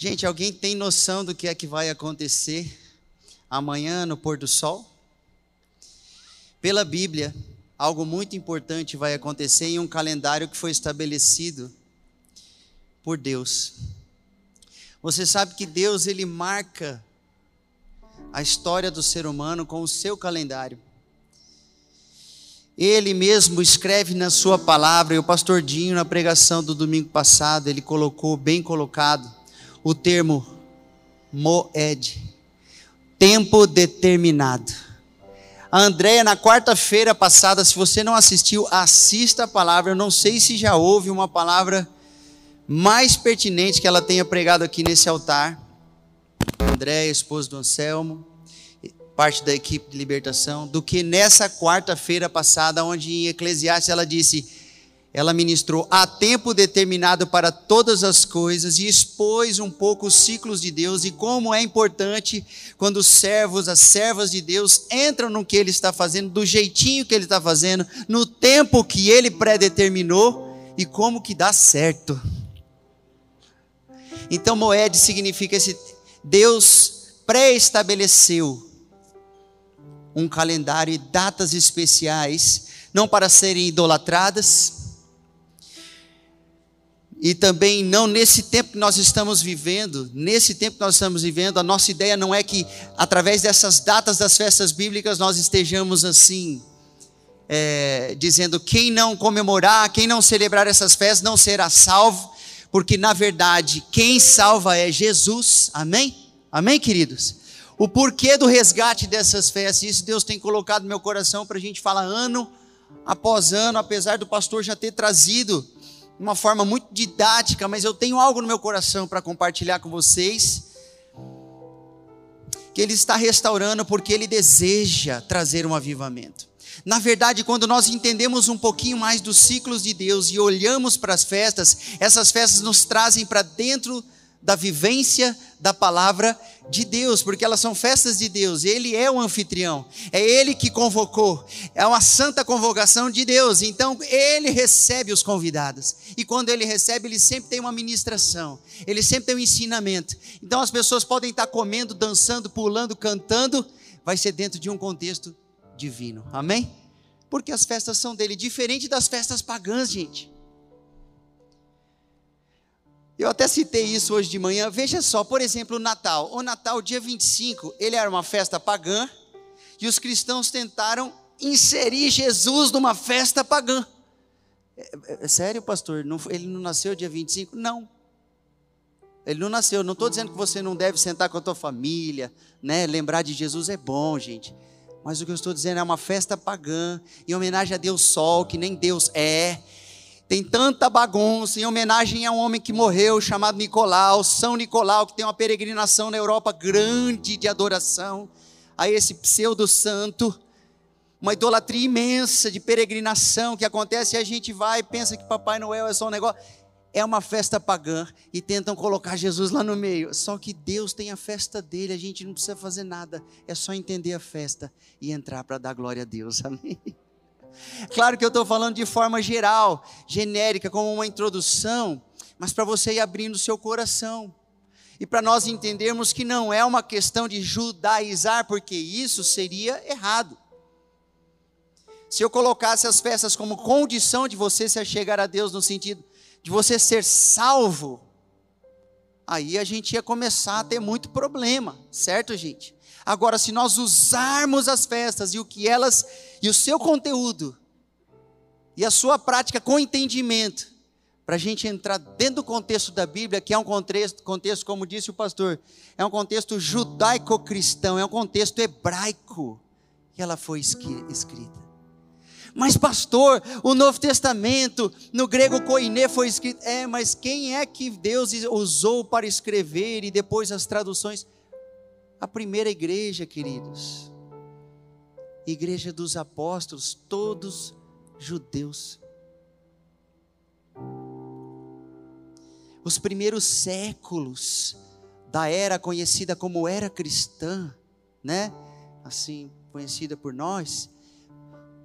Gente, alguém tem noção do que é que vai acontecer amanhã no pôr do sol? Pela Bíblia, algo muito importante vai acontecer em um calendário que foi estabelecido por Deus. Você sabe que Deus ele marca a história do ser humano com o seu calendário. Ele mesmo escreve na sua palavra, e o pastor Dinho, na pregação do domingo passado, ele colocou bem colocado o termo Moed, tempo determinado. A Andréia, na quarta-feira passada, se você não assistiu, assista a palavra. Eu não sei se já houve uma palavra mais pertinente que ela tenha pregado aqui nesse altar. Andréia, esposa do Anselmo, parte da equipe de libertação, do que nessa quarta-feira passada, onde em Eclesiastes ela disse: ela ministrou há tempo determinado para todas as coisas e expôs um pouco os ciclos de Deus e como é importante quando os servos, as servas de Deus entram no que ele está fazendo, do jeitinho que ele está fazendo, no tempo que ele predeterminou e como que dá certo. Então, Moed significa esse Deus pré-estabeleceu um calendário e datas especiais, não para serem idolatradas, e também não nesse tempo que nós estamos vivendo, nesse tempo que nós estamos vivendo, a nossa ideia não é que através dessas datas das festas bíblicas nós estejamos assim, é, dizendo quem não comemorar, quem não celebrar essas festas não será salvo, porque na verdade quem salva é Jesus, amém? Amém, queridos? o porquê do resgate dessas festas. Isso Deus tem colocado no meu coração para a gente falar ano após ano, apesar do pastor já ter trazido uma forma muito didática, mas eu tenho algo no meu coração para compartilhar com vocês. Que Ele está restaurando porque Ele deseja trazer um avivamento. Na verdade, quando nós entendemos um pouquinho mais dos ciclos de Deus e olhamos para as festas, essas festas nos trazem para dentro da vivência da palavra de Deus, porque elas são festas de Deus, Ele é o anfitrião, é Ele que convocou, é uma santa convocação de Deus, então Ele recebe os convidados, e quando Ele recebe, Ele sempre tem uma ministração, Ele sempre tem um ensinamento, então as pessoas podem estar comendo, dançando, pulando, cantando, vai ser dentro de um contexto divino, amém? Porque as festas são dele, diferente das festas pagãs, gente. Eu até citei isso hoje de manhã. Veja só, por exemplo, o Natal. O Natal, dia 25, ele era uma festa pagã e os cristãos tentaram inserir Jesus numa festa pagã. É, é, é sério, pastor? Não, ele não nasceu dia 25? Não. Ele não nasceu. Não estou dizendo que você não deve sentar com a tua família, né? Lembrar de Jesus é bom, gente. Mas o que eu estou dizendo é uma festa pagã, em homenagem a Deus Sol, que nem Deus é tem tanta bagunça em homenagem a um homem que morreu chamado Nicolau, São Nicolau, que tem uma peregrinação na Europa grande de adoração a esse pseudo santo. Uma idolatria imensa de peregrinação que acontece e a gente vai e pensa que Papai Noel é só um negócio. É uma festa pagã e tentam colocar Jesus lá no meio. Só que Deus tem a festa dele, a gente não precisa fazer nada, é só entender a festa e entrar para dar glória a Deus. Amém. Claro que eu estou falando de forma geral, genérica, como uma introdução, mas para você ir abrindo o seu coração. E para nós entendermos que não é uma questão de judaizar, porque isso seria errado. Se eu colocasse as festas como condição de você se chegar a Deus, no sentido de você ser salvo, aí a gente ia começar a ter muito problema, certo, gente? Agora, se nós usarmos as festas e o que elas e o seu conteúdo e a sua prática com entendimento, para a gente entrar dentro do contexto da Bíblia, que é um contexto, contexto, como disse o pastor, é um contexto judaico-cristão, é um contexto hebraico que ela foi escrita. Mas, pastor, o Novo Testamento, no grego koiné, foi escrito. É, mas quem é que Deus usou para escrever e depois as traduções? A primeira igreja, queridos. Igreja dos apóstolos, todos judeus. Os primeiros séculos da era conhecida como era cristã, né? Assim, conhecida por nós,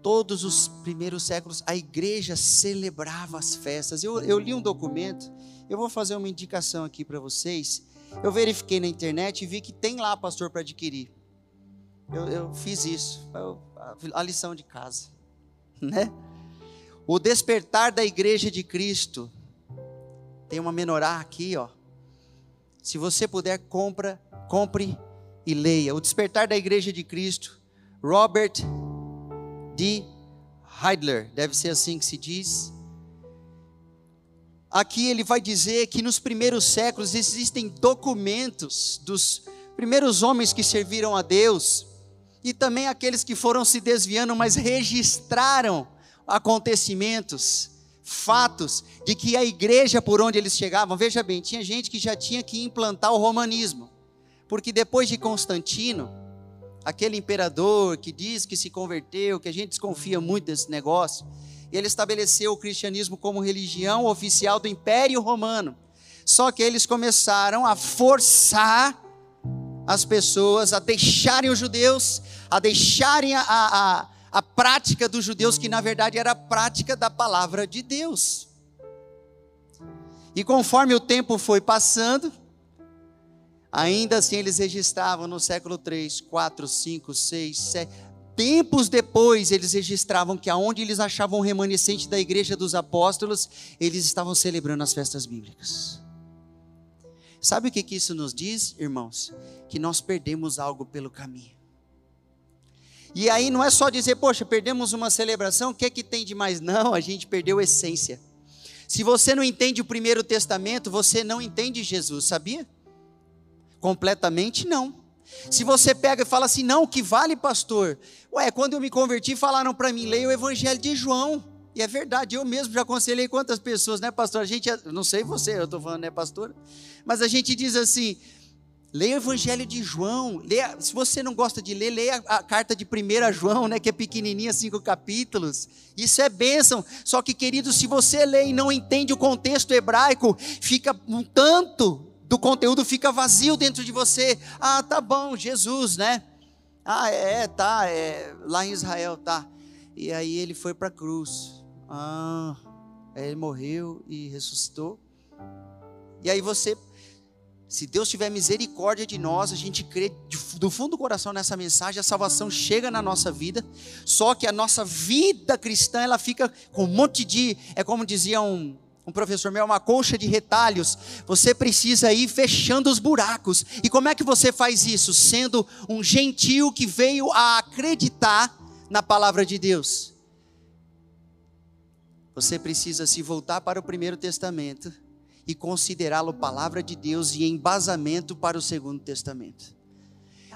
todos os primeiros séculos a igreja celebrava as festas. Eu, eu li um documento, eu vou fazer uma indicação aqui para vocês. Eu verifiquei na internet e vi que tem lá, pastor, para adquirir. Eu, eu, fiz isso, a, a lição de casa, né? O despertar da igreja de Cristo. Tem uma menorá aqui, ó. Se você puder, compra, compre e leia. O despertar da igreja de Cristo. Robert D. Heidler, deve ser assim que se diz. Aqui ele vai dizer que nos primeiros séculos existem documentos dos primeiros homens que serviram a Deus e também aqueles que foram se desviando, mas registraram acontecimentos, fatos de que a igreja por onde eles chegavam, veja bem, tinha gente que já tinha que implantar o romanismo, porque depois de Constantino, aquele imperador que diz que se converteu, que a gente desconfia muito desse negócio, ele estabeleceu o cristianismo como religião oficial do Império Romano. Só que eles começaram a forçar as pessoas a deixarem os judeus, a deixarem a, a, a prática dos judeus, que na verdade era a prática da palavra de Deus. E conforme o tempo foi passando, ainda assim eles registravam no século 3, 4, 5, 6, 7. Tempos depois, eles registravam que aonde eles achavam o remanescente da igreja dos apóstolos, eles estavam celebrando as festas bíblicas. Sabe o que, que isso nos diz, irmãos? Que nós perdemos algo pelo caminho. E aí não é só dizer, poxa, perdemos uma celebração, o que é que tem de mais? Não, a gente perdeu a essência. Se você não entende o primeiro testamento, você não entende Jesus, sabia? Completamente não. Se você pega e fala assim, não, o que vale, pastor? Ué, quando eu me converti, falaram para mim, leia o Evangelho de João. E é verdade, eu mesmo já aconselhei quantas pessoas, né, pastor? A gente, não sei você, eu estou falando, né, pastor? Mas a gente diz assim, Leia o Evangelho de João. Leia, se você não gosta de ler, leia a, a carta de 1 João, né, que é pequenininha, cinco capítulos. Isso é bênção. Só que, querido, se você lê e não entende o contexto hebraico, fica um tanto do conteúdo fica vazio dentro de você. Ah, tá bom, Jesus, né? Ah, é, tá, é, lá em Israel, tá. E aí ele foi para a cruz. Ah, ele morreu e ressuscitou. E aí você se Deus tiver misericórdia de nós, a gente crê do fundo do coração nessa mensagem, a salvação chega na nossa vida. Só que a nossa vida cristã, ela fica com um monte de, é como dizia um, um professor meu, uma colcha de retalhos. Você precisa ir fechando os buracos. E como é que você faz isso? Sendo um gentil que veio a acreditar na palavra de Deus. Você precisa se voltar para o Primeiro Testamento e considerá-lo palavra de Deus e embasamento para o Segundo Testamento.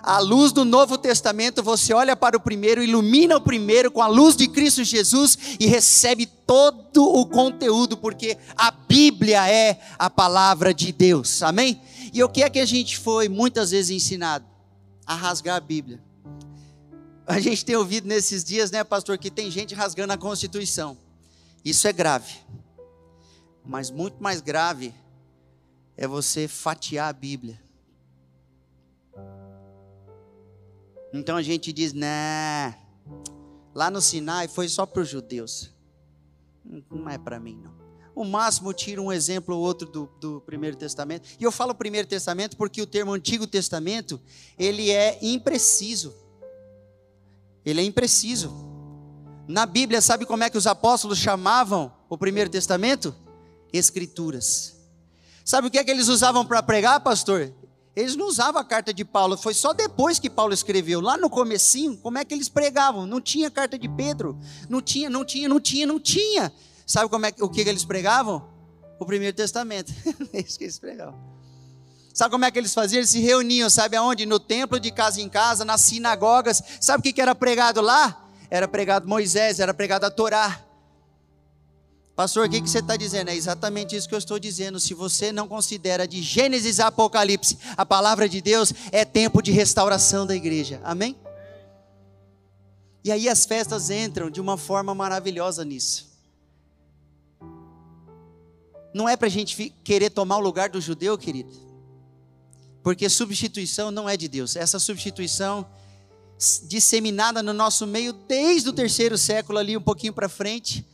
À luz do Novo Testamento, você olha para o primeiro, ilumina o primeiro com a luz de Cristo Jesus e recebe todo o conteúdo, porque a Bíblia é a palavra de Deus. Amém? E o que é que a gente foi muitas vezes ensinado? A rasgar a Bíblia. A gente tem ouvido nesses dias, né, pastor, que tem gente rasgando a Constituição. Isso é grave. Mas muito mais grave é você fatiar a Bíblia. Então a gente diz, né, lá no Sinai foi só para os judeus. Não é para mim, não. O máximo tira um exemplo ou outro do, do Primeiro Testamento. E eu falo Primeiro Testamento porque o termo Antigo Testamento, ele é impreciso. Ele é impreciso. Na Bíblia, sabe como é que os apóstolos chamavam o Primeiro Testamento? escrituras. Sabe o que é que eles usavam para pregar, pastor? Eles não usavam a carta de Paulo, foi só depois que Paulo escreveu. Lá no comecinho, como é que eles pregavam? Não tinha carta de Pedro, não tinha, não tinha, não tinha, não tinha. Sabe como é, o que eles pregavam? O Primeiro Testamento. é isso que eles pregavam. Sabe como é que eles faziam? Eles se reuniam, sabe aonde? No templo, de casa em casa, nas sinagogas. Sabe o que era pregado lá? Era pregado Moisés, era pregado a Torá. Pastor, o que, que você está dizendo? É exatamente isso que eu estou dizendo. Se você não considera de Gênesis a Apocalipse a palavra de Deus, é tempo de restauração da igreja. Amém? E aí as festas entram de uma forma maravilhosa nisso. Não é para a gente querer tomar o lugar do judeu, querido. Porque substituição não é de Deus. Essa substituição disseminada no nosso meio desde o terceiro século ali, um pouquinho para frente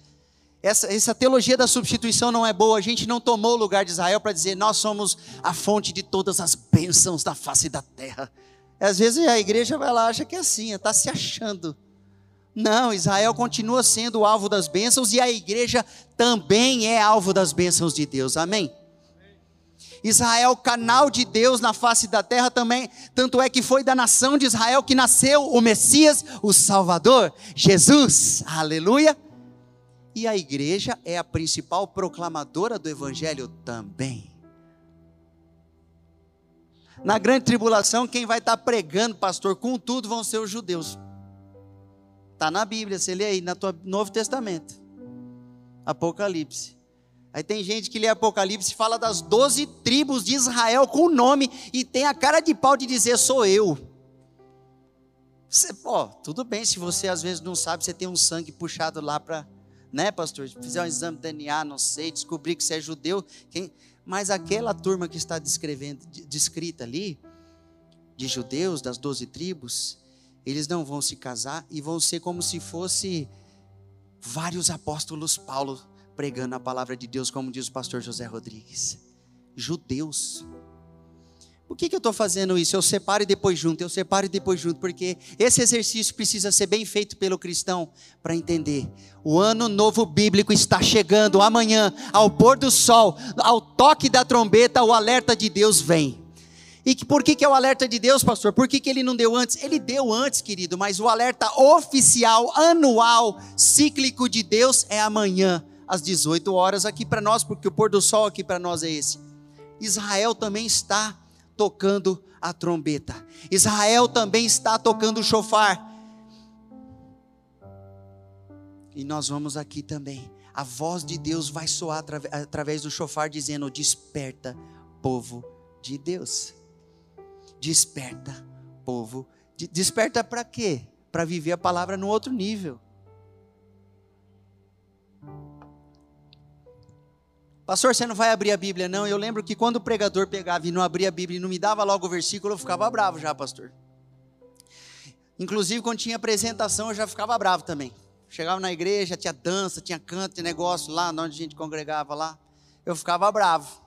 essa, essa teologia da substituição não é boa. A gente não tomou o lugar de Israel para dizer nós somos a fonte de todas as bênçãos da face da terra. Às vezes a igreja vai lá acha que é assim, está se achando. Não, Israel continua sendo o alvo das bênçãos e a igreja também é alvo das bênçãos de Deus. Amém? Israel, canal de Deus na face da terra também, tanto é que foi da nação de Israel que nasceu o Messias, o Salvador, Jesus. Aleluia. E a igreja é a principal proclamadora do evangelho também. Na grande tribulação, quem vai estar pregando, pastor, com tudo vão ser os judeus. Está na Bíblia, você lê aí, no Novo Testamento. Apocalipse. Aí tem gente que lê Apocalipse e fala das doze tribos de Israel com o nome e tem a cara de pau de dizer sou eu. Você, ó, tudo bem se você às vezes não sabe, você tem um sangue puxado lá para né, pastor? Fizer um exame de DNA, não sei, descobrir que você é judeu, quem... mas aquela turma que está descrevendo, descrita ali, de judeus, das doze tribos, eles não vão se casar e vão ser como se fosse vários apóstolos Paulo pregando a palavra de Deus, como diz o pastor José Rodrigues. Judeus. Por que, que eu estou fazendo isso? Eu separo e depois junto, eu separo e depois junto, porque esse exercício precisa ser bem feito pelo cristão para entender. O ano novo bíblico está chegando amanhã, ao pôr do sol, ao toque da trombeta, o alerta de Deus vem. E por que, que é o alerta de Deus, pastor? Por que, que ele não deu antes? Ele deu antes, querido, mas o alerta oficial, anual, cíclico de Deus é amanhã, às 18 horas, aqui para nós, porque o pôr do sol aqui para nós é esse. Israel também está tocando a trombeta. Israel também está tocando o chofar. E nós vamos aqui também. A voz de Deus vai soar através do chofar, dizendo: Desperta, povo de Deus. Desperta, povo. De... Desperta para quê? Para viver a palavra no outro nível. Pastor, você não vai abrir a Bíblia, não? Eu lembro que quando o pregador pegava e não abria a Bíblia e não me dava logo o versículo, eu ficava bravo já, pastor. Inclusive, quando tinha apresentação, eu já ficava bravo também. Chegava na igreja, tinha dança, tinha canto, tinha negócio lá, onde a gente congregava lá. Eu ficava bravo.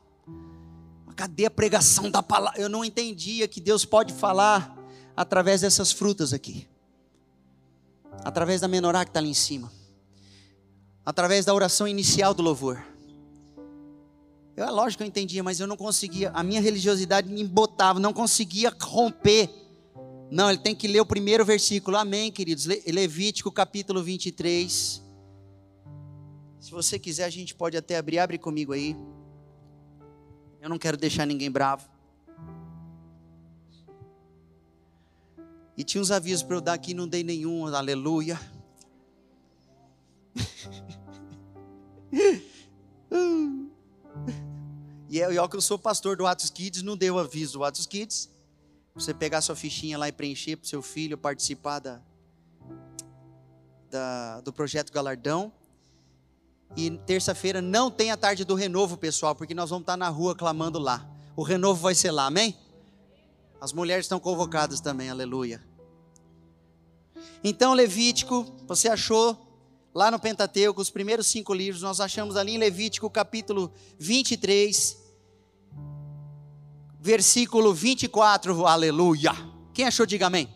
Cadê a pregação da palavra? Eu não entendia que Deus pode falar através dessas frutas aqui. Através da menorá que está ali em cima. Através da oração inicial do louvor eu, é lógico que eu entendia, mas eu não conseguia. A minha religiosidade me embotava, não conseguia romper. Não, ele tem que ler o primeiro versículo. Amém, queridos. Levítico capítulo 23. Se você quiser, a gente pode até abrir. Abre comigo aí. Eu não quero deixar ninguém bravo. E tinha uns avisos para eu dar aqui, não dei nenhum. Aleluia. E eu, eu que eu sou pastor do Atos Kids, não deu aviso do Atos Kids. Você pegar sua fichinha lá e preencher para seu filho participar da, da, do projeto Galardão. E terça-feira não tem a tarde do renovo, pessoal, porque nós vamos estar na rua clamando lá. O renovo vai ser lá, amém? As mulheres estão convocadas também, aleluia. Então, Levítico, você achou lá no Pentateuco, os primeiros cinco livros, nós achamos ali em Levítico capítulo 23, versículo 24, aleluia. Quem achou, diga amém.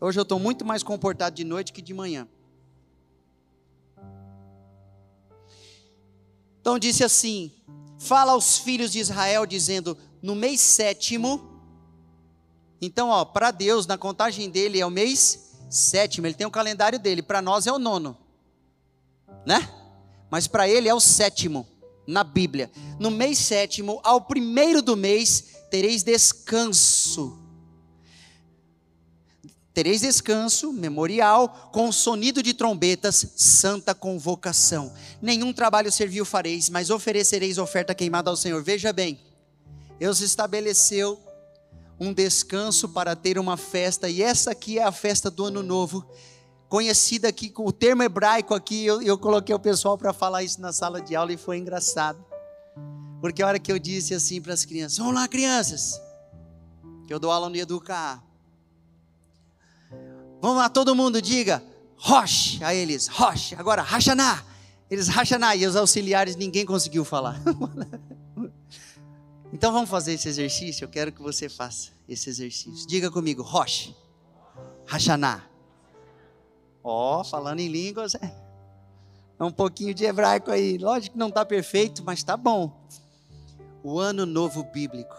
Hoje eu estou muito mais comportado de noite que de manhã. Então disse assim: Fala aos filhos de Israel, dizendo: No mês sétimo. Então, ó, para Deus, na contagem dele é o mês sétimo, ele tem o calendário dele, para nós é o nono, né? Mas para ele é o sétimo, na Bíblia. No mês sétimo, ao primeiro do mês, tereis descanso. Tereis descanso, memorial, com sonido de trombetas, santa convocação. Nenhum trabalho servil fareis, mas oferecereis oferta queimada ao Senhor. Veja bem, Deus estabeleceu um descanso para ter uma festa, e essa aqui é a festa do Ano Novo, conhecida aqui com o termo hebraico aqui. Eu, eu coloquei o pessoal para falar isso na sala de aula e foi engraçado, porque a hora que eu disse assim para as crianças: Vamos lá, crianças, que eu dou aula no Educar Vamos lá, todo mundo diga Rosh, a eles, Rosh, agora Hashaná. Eles Hashaná e os auxiliares ninguém conseguiu falar. então vamos fazer esse exercício, eu quero que você faça esse exercício. Diga comigo, Rosh, Hashaná. Ó, oh, falando em línguas, é, é um pouquinho de hebraico aí. Lógico que não está perfeito, mas está bom. O ano novo bíblico.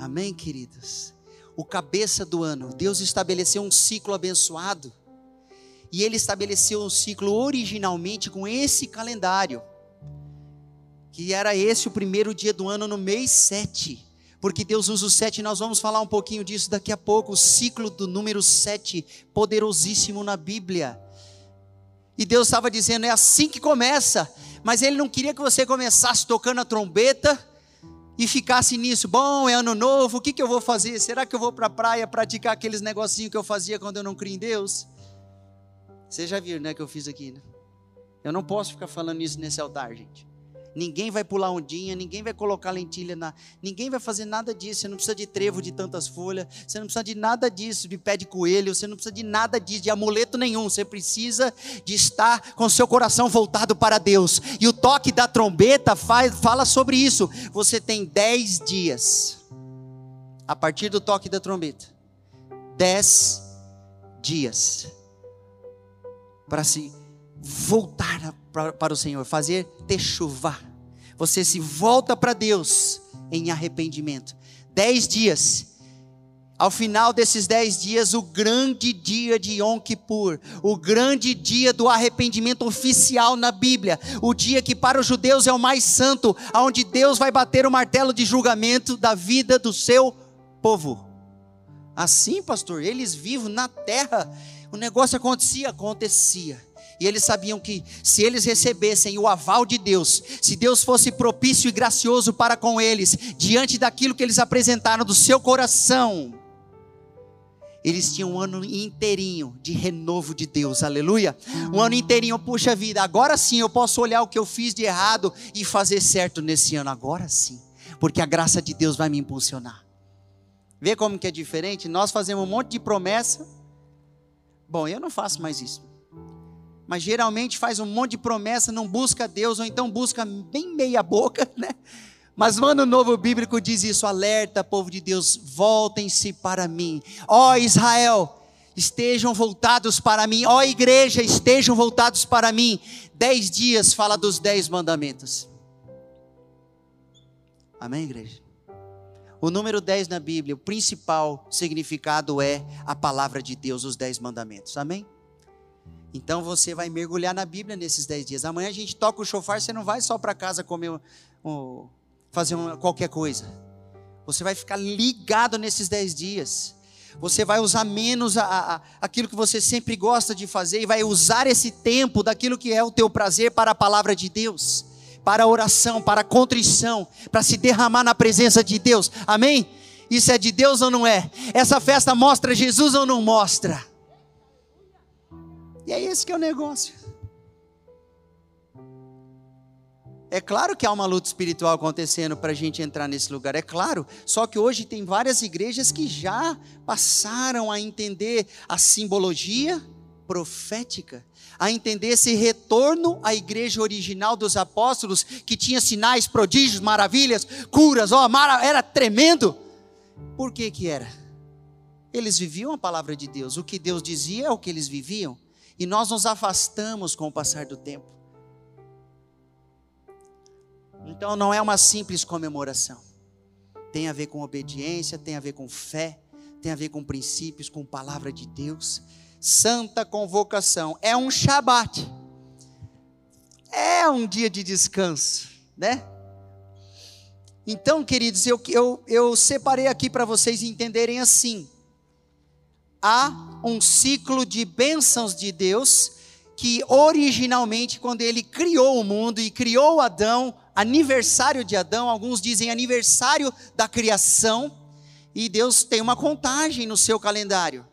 Amém, queridos? o cabeça do ano. Deus estabeleceu um ciclo abençoado. E ele estabeleceu um ciclo originalmente com esse calendário. Que era esse o primeiro dia do ano no mês 7. Porque Deus usa o 7 e nós vamos falar um pouquinho disso daqui a pouco. O ciclo do número 7, poderosíssimo na Bíblia. E Deus estava dizendo: é assim que começa. Mas Ele não queria que você começasse tocando a trombeta e ficasse nisso, bom, é ano novo, o que, que eu vou fazer? Será que eu vou para a praia praticar aqueles negocinhos que eu fazia quando eu não cria em Deus? Você já viu, né, que eu fiz aqui, né? Eu não posso ficar falando isso nesse altar, gente. Ninguém vai pular ondinha, ninguém vai colocar lentilha na. Ninguém vai fazer nada disso. Você não precisa de trevo de tantas folhas. Você não precisa de nada disso, de pé de coelho. Você não precisa de nada disso, de amuleto nenhum. Você precisa de estar com seu coração voltado para Deus. E o toque da trombeta faz, fala sobre isso. Você tem dez dias. A partir do toque da trombeta. Dez dias. Para se voltar para o Senhor, fazer chuva. Você se volta para Deus em arrependimento. Dez dias. Ao final desses dez dias, o grande dia de Yom Kippur, o grande dia do arrependimento oficial na Bíblia, o dia que para os judeus é o mais santo, aonde Deus vai bater o martelo de julgamento da vida do seu povo. Assim, pastor, eles vivos na terra, o negócio acontecia, acontecia e eles sabiam que se eles recebessem o aval de Deus, se Deus fosse propício e gracioso para com eles, diante daquilo que eles apresentaram do seu coração, eles tinham um ano inteirinho de renovo de Deus, aleluia. Um ano inteirinho, puxa vida, agora sim eu posso olhar o que eu fiz de errado e fazer certo nesse ano, agora sim, porque a graça de Deus vai me impulsionar. Vê como que é diferente? Nós fazemos um monte de promessa. Bom, eu não faço mais isso mas geralmente faz um monte de promessa, não busca Deus, ou então busca bem meia boca, né? Mas o novo bíblico diz isso: alerta, povo de Deus, voltem-se para mim. Ó Israel, estejam voltados para mim. Ó igreja, estejam voltados para mim. Dez dias fala dos dez mandamentos. Amém, igreja? O número 10 na Bíblia, o principal significado é a palavra de Deus, os dez mandamentos. Amém? Então você vai mergulhar na Bíblia nesses dez dias. Amanhã a gente toca o chofar, você não vai só para casa comer, fazer uma, qualquer coisa. Você vai ficar ligado nesses dez dias. Você vai usar menos a, a, aquilo que você sempre gosta de fazer e vai usar esse tempo daquilo que é o teu prazer para a palavra de Deus, para a oração, para a contrição, para se derramar na presença de Deus. Amém? Isso é de Deus ou não é? Essa festa mostra Jesus ou não mostra? E é esse que é o negócio. É claro que há uma luta espiritual acontecendo para a gente entrar nesse lugar, é claro. Só que hoje tem várias igrejas que já passaram a entender a simbologia profética, a entender esse retorno à igreja original dos apóstolos, que tinha sinais, prodígios, maravilhas, curas, ó, era tremendo. Por que que era? Eles viviam a palavra de Deus, o que Deus dizia é o que eles viviam. E nós nos afastamos com o passar do tempo. Então não é uma simples comemoração. Tem a ver com obediência, tem a ver com fé, tem a ver com princípios, com palavra de Deus. Santa convocação. É um Shabat. É um dia de descanso, né? Então, queridos, eu, eu, eu separei aqui para vocês entenderem assim. Há um ciclo de bênçãos de Deus que originalmente, quando ele criou o mundo e criou Adão, aniversário de Adão, alguns dizem aniversário da criação, e Deus tem uma contagem no seu calendário.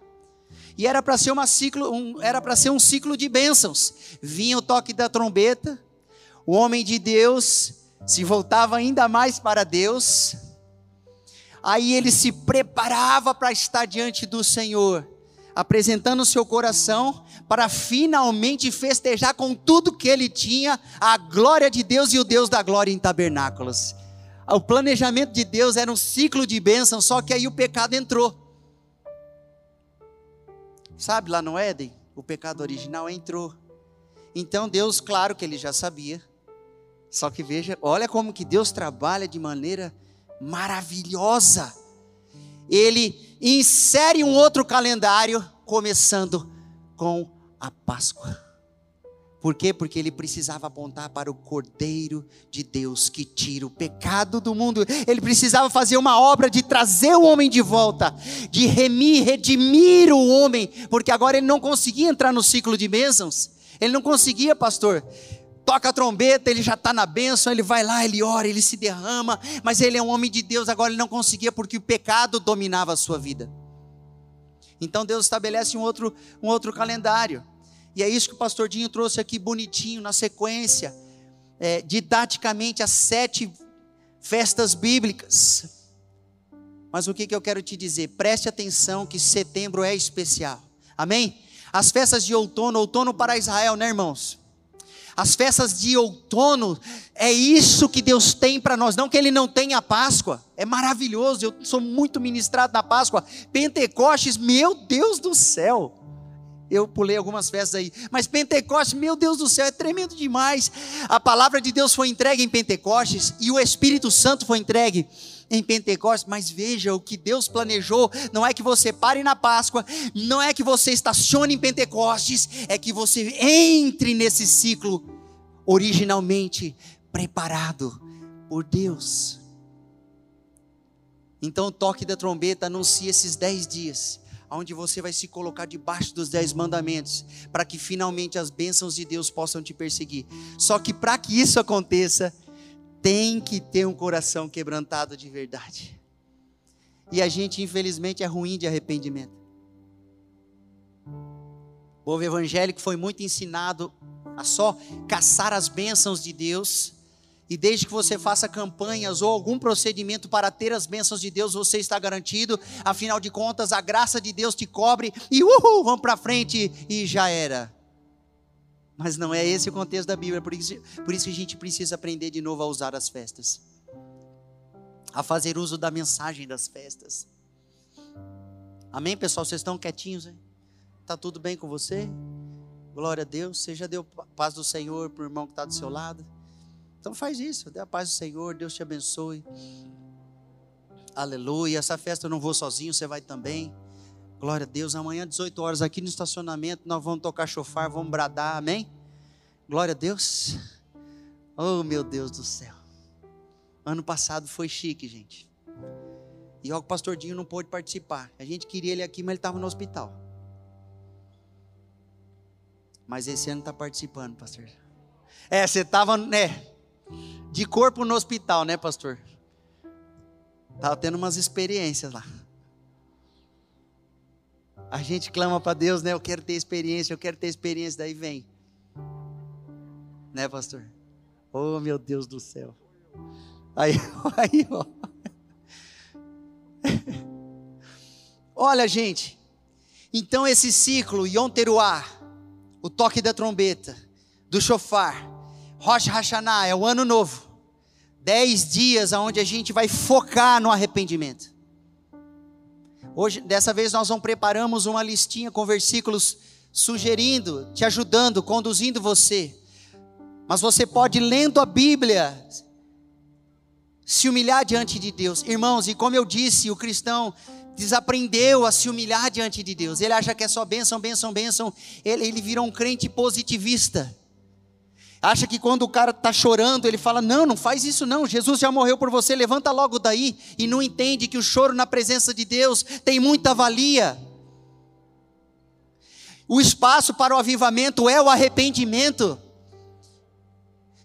E era para ser uma ciclo, um, era para ser um ciclo de bênçãos. Vinha o toque da trombeta, o homem de Deus se voltava ainda mais para Deus, Aí ele se preparava para estar diante do Senhor, apresentando o seu coração para finalmente festejar com tudo que ele tinha a glória de Deus e o Deus da glória em tabernáculos. O planejamento de Deus era um ciclo de bênção, só que aí o pecado entrou. Sabe, lá no Éden, o pecado original entrou. Então Deus, claro que ele já sabia. Só que veja, olha como que Deus trabalha de maneira maravilhosa. Ele insere um outro calendário, começando com a Páscoa. Por quê? Porque ele precisava apontar para o Cordeiro de Deus que tira o pecado do mundo. Ele precisava fazer uma obra de trazer o homem de volta, de remir, redimir o homem, porque agora ele não conseguia entrar no ciclo de bênçãos. Ele não conseguia, pastor toca a trombeta, ele já está na bênção, ele vai lá, ele ora, ele se derrama, mas ele é um homem de Deus, agora ele não conseguia porque o pecado dominava a sua vida. Então Deus estabelece um outro, um outro calendário. E é isso que o pastor Dinho trouxe aqui bonitinho, na sequência, é, didaticamente, as sete festas bíblicas. Mas o que, que eu quero te dizer? Preste atenção que setembro é especial. Amém? As festas de outono, outono para Israel, né, irmãos? As festas de outono, é isso que Deus tem para nós. Não que Ele não tenha a Páscoa, é maravilhoso. Eu sou muito ministrado na Páscoa. Pentecostes, meu Deus do céu. Eu pulei algumas festas aí, mas Pentecostes, meu Deus do céu, é tremendo demais. A palavra de Deus foi entregue em Pentecostes e o Espírito Santo foi entregue em Pentecostes, mas veja o que Deus planejou. Não é que você pare na Páscoa, não é que você estacione em Pentecostes, é que você entre nesse ciclo originalmente preparado por Deus. Então o toque da trombeta anuncia esses dez dias, onde você vai se colocar debaixo dos dez mandamentos, para que finalmente as bênçãos de Deus possam te perseguir. Só que para que isso aconteça, tem que ter um coração quebrantado de verdade. E a gente, infelizmente, é ruim de arrependimento. O povo evangélico foi muito ensinado a só caçar as bênçãos de Deus. E desde que você faça campanhas ou algum procedimento para ter as bênçãos de Deus, você está garantido. Afinal de contas, a graça de Deus te cobre e uhul, vamos para frente e já era. Mas não é esse o contexto da Bíblia, por isso, por isso que a gente precisa aprender de novo a usar as festas, a fazer uso da mensagem das festas. Amém, pessoal? Vocês estão quietinhos? Hein? Tá tudo bem com você? Glória a Deus. Você já deu paz do Senhor para o irmão que está do seu lado? Então faz isso, dê a paz do Senhor, Deus te abençoe. Aleluia. Essa festa eu não vou sozinho, você vai também. Glória a Deus. Amanhã, 18 horas, aqui no estacionamento, nós vamos tocar chofar, vamos bradar, amém? Glória a Deus. Oh, meu Deus do céu. Ano passado foi chique, gente. E o pastor Dinho não pôde participar. A gente queria ele aqui, mas ele estava no hospital. Mas esse ano está participando, pastor. É, você estava, né? De corpo no hospital, né, pastor? Estava tendo umas experiências lá. A gente clama para Deus, né? Eu quero ter experiência, eu quero ter experiência, daí vem. Né, pastor? Oh, meu Deus do céu. Aí, aí, ó. Olha, gente. Então esse ciclo, Yom Teruah, o toque da trombeta, do shofar, Rosh Hashanah, é o ano novo. Dez dias onde a gente vai focar no arrependimento. Hoje, dessa vez nós não preparamos uma listinha com versículos sugerindo, te ajudando, conduzindo você. Mas você pode lendo a Bíblia se humilhar diante de Deus. Irmãos, e como eu disse, o cristão desaprendeu a se humilhar diante de Deus. Ele acha que é só bênção, bênção, bênção. Ele, ele virou um crente positivista. Acha que quando o cara está chorando, ele fala: Não, não faz isso não. Jesus já morreu por você, levanta logo daí. E não entende que o choro na presença de Deus tem muita valia. O espaço para o avivamento é o arrependimento.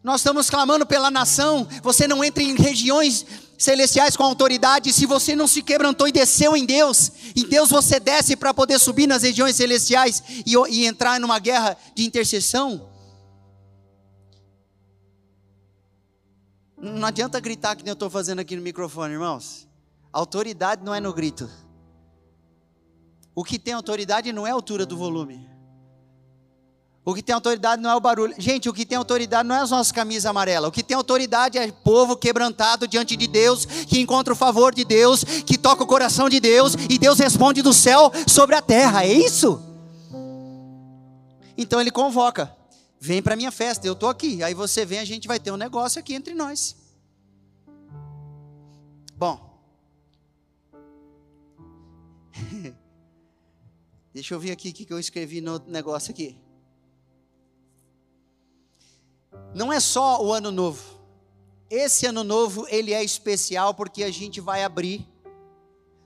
Nós estamos clamando pela nação. Você não entra em regiões celestiais com autoridade se você não se quebrantou e desceu em Deus. Em Deus você desce para poder subir nas regiões celestiais e, e entrar numa guerra de intercessão. Não adianta gritar que nem eu estou fazendo aqui no microfone, irmãos. Autoridade não é no grito. O que tem autoridade não é a altura do volume. O que tem autoridade não é o barulho. Gente, o que tem autoridade não é as nossas camisas amarelas. O que tem autoridade é povo quebrantado diante de Deus, que encontra o favor de Deus, que toca o coração de Deus e Deus responde do céu sobre a terra. É isso? Então ele convoca: vem para minha festa, eu estou aqui. Aí você vem, a gente vai ter um negócio aqui entre nós. Bom. Deixa eu ver aqui o que eu escrevi no negócio aqui. Não é só o ano novo. Esse ano novo, ele é especial porque a gente vai abrir.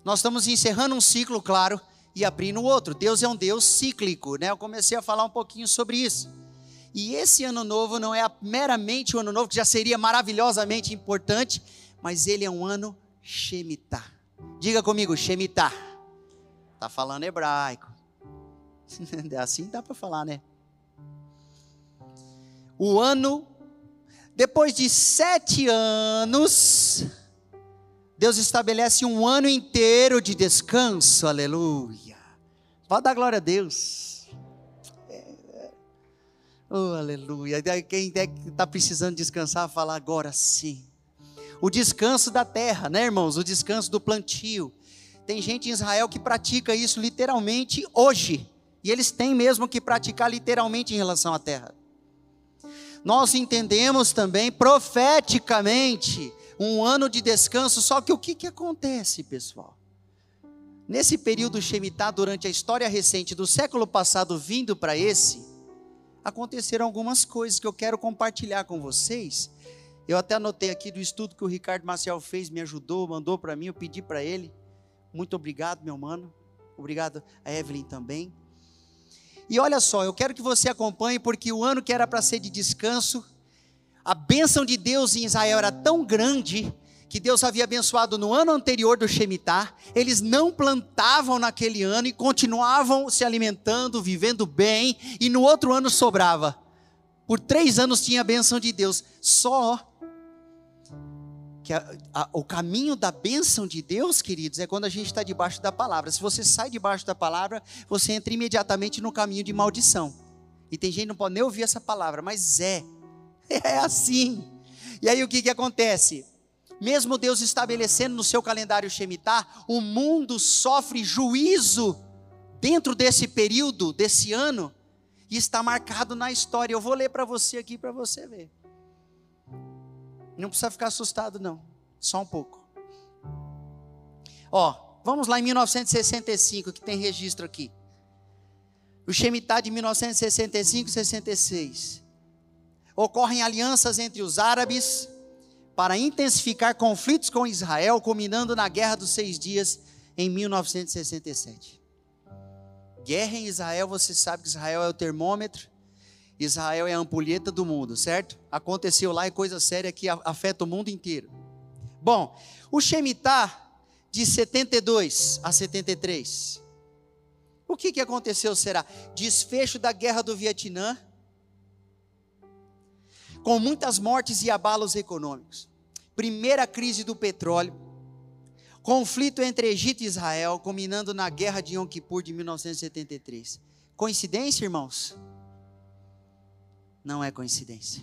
Nós estamos encerrando um ciclo, claro, e abrindo outro. Deus é um Deus cíclico, né? Eu comecei a falar um pouquinho sobre isso. E esse ano novo não é meramente o ano novo, que já seria maravilhosamente importante, mas ele é um ano Shemitah. Diga comigo, Shemitah. Tá falando hebraico. assim dá para falar, né? o ano, depois de sete anos, Deus estabelece um ano inteiro de descanso, aleluia. Pode dar glória a Deus. É. Oh, aleluia. Quem está precisando descansar, fala agora sim. O descanso da terra, né, irmãos? O descanso do plantio. Tem gente em Israel que pratica isso literalmente hoje. E eles têm mesmo que praticar literalmente em relação à terra nós entendemos também profeticamente um ano de descanso, só que o que, que acontece, pessoal? Nesse período Shemitah, durante a história recente do século passado vindo para esse, aconteceram algumas coisas que eu quero compartilhar com vocês. Eu até anotei aqui do estudo que o Ricardo Marcial fez, me ajudou, mandou para mim, eu pedi para ele. Muito obrigado, meu mano. Obrigado a Evelyn também. E olha só, eu quero que você acompanhe, porque o ano que era para ser de descanso, a bênção de Deus em Israel era tão grande que Deus havia abençoado no ano anterior do Shemitah, eles não plantavam naquele ano e continuavam se alimentando, vivendo bem, e no outro ano sobrava. Por três anos tinha a bênção de Deus, só que a, a, o caminho da bênção de Deus, queridos, é quando a gente está debaixo da palavra. Se você sai debaixo da palavra, você entra imediatamente no caminho de maldição. E tem gente que não pode nem ouvir essa palavra, mas é. É assim. E aí o que, que acontece? Mesmo Deus estabelecendo no seu calendário Shemitah, o mundo sofre juízo dentro desse período, desse ano, e está marcado na história. Eu vou ler para você aqui para você ver. Não precisa ficar assustado, não. Só um pouco. Ó, vamos lá em 1965, que tem registro aqui. O Shemitah de 1965 e 66. Ocorrem alianças entre os árabes para intensificar conflitos com Israel, culminando na Guerra dos Seis Dias em 1967. Guerra em Israel, você sabe que Israel é o termômetro Israel é a ampulheta do mundo, certo? Aconteceu lá e coisa séria que afeta o mundo inteiro. Bom, o Shemitah de 72 a 73. O que, que aconteceu será? Desfecho da guerra do Vietnã, com muitas mortes e abalos econômicos. Primeira crise do petróleo, conflito entre Egito e Israel, culminando na guerra de Yom Kippur de 1973. Coincidência, irmãos? não é coincidência.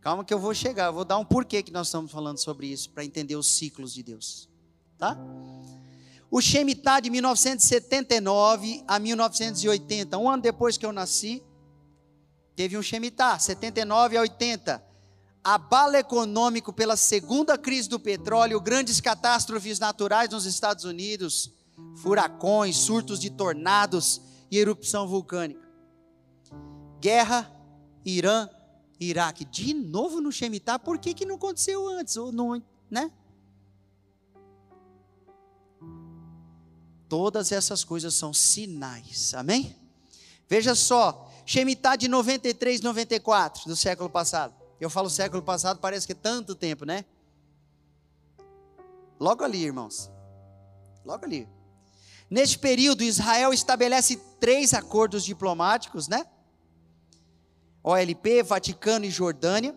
Calma que eu vou chegar, eu vou dar um porquê que nós estamos falando sobre isso, para entender os ciclos de Deus. Tá? O Shemitah de 1979 a 1980, um ano depois que eu nasci, teve um Shemitah, 79 a 80. Abalo econômico pela segunda crise do petróleo, grandes catástrofes naturais nos Estados Unidos, furacões, surtos de tornados e erupção vulcânica. Guerra Irã, Iraque, de novo no Shemitah, por que, que não aconteceu antes? Ou não, né? Todas essas coisas são sinais, amém? Veja só, Shemitah de 93, 94 do século passado. Eu falo século passado, parece que é tanto tempo, né? Logo ali, irmãos. Logo ali. Neste período, Israel estabelece três acordos diplomáticos, né? OLP, Vaticano e Jordânia.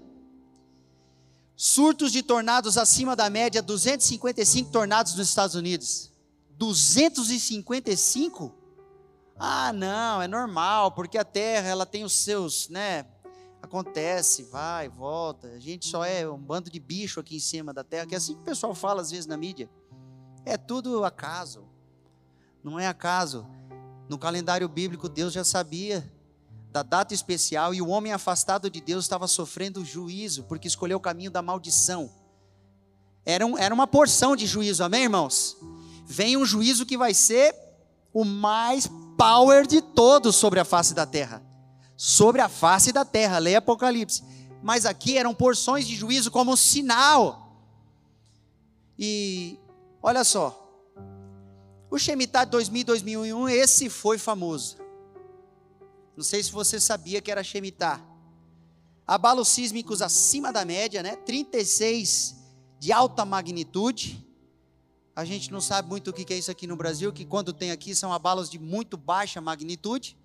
Surtos de tornados acima da média, 255 tornados nos Estados Unidos. 255? Ah, não, é normal, porque a Terra ela tem os seus, né? Acontece, vai, volta. A gente só é um bando de bicho aqui em cima da Terra, que é assim que o pessoal fala às vezes na mídia. É tudo acaso. Não é acaso. No calendário bíblico, Deus já sabia da data especial e o homem afastado de Deus estava sofrendo juízo, porque escolheu o caminho da maldição. Era, um, era uma porção de juízo, amém, irmãos? Vem um juízo que vai ser o mais power de todos sobre a face da terra. Sobre a face da terra, leia Apocalipse. Mas aqui eram porções de juízo como sinal. E olha só, o Shemitah 2000 2001, esse foi famoso. Não sei se você sabia que era Shemitah. Abalos sísmicos acima da média, né? 36 de alta magnitude. A gente não sabe muito o que é isso aqui no Brasil, que quando tem aqui são abalos de muito baixa magnitude.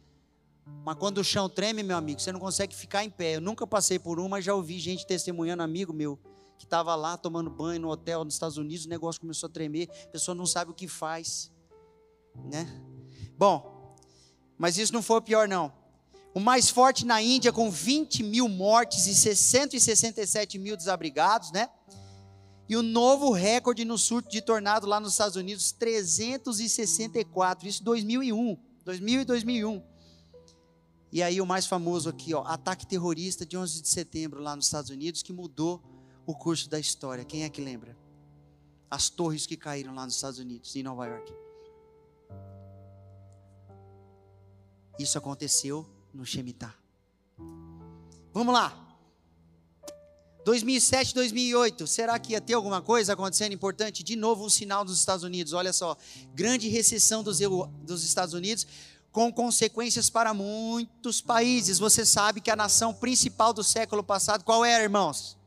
Mas quando o chão treme, meu amigo, você não consegue ficar em pé. Eu nunca passei por uma, já ouvi gente testemunhando, amigo meu, que estava lá tomando banho no hotel nos Estados Unidos, o negócio começou a tremer, a pessoa não sabe o que faz. Né? Bom, mas isso não foi o pior, não o mais forte na Índia, com 20 mil mortes e 667 mil desabrigados, né? E o novo recorde no surto de tornado lá nos Estados Unidos, 364, isso 2001, 2000 e 2001. E aí o mais famoso aqui, ó, ataque terrorista de 11 de setembro lá nos Estados Unidos, que mudou o curso da história. Quem é que lembra? As torres que caíram lá nos Estados Unidos, em Nova York. Isso aconteceu no Shemitah. Vamos lá. 2007, 2008, será que ia ter alguma coisa acontecendo importante? De novo, um sinal dos Estados Unidos. Olha só, grande recessão dos, dos Estados Unidos, com consequências para muitos países. Você sabe que a nação principal do século passado, qual era, irmãos?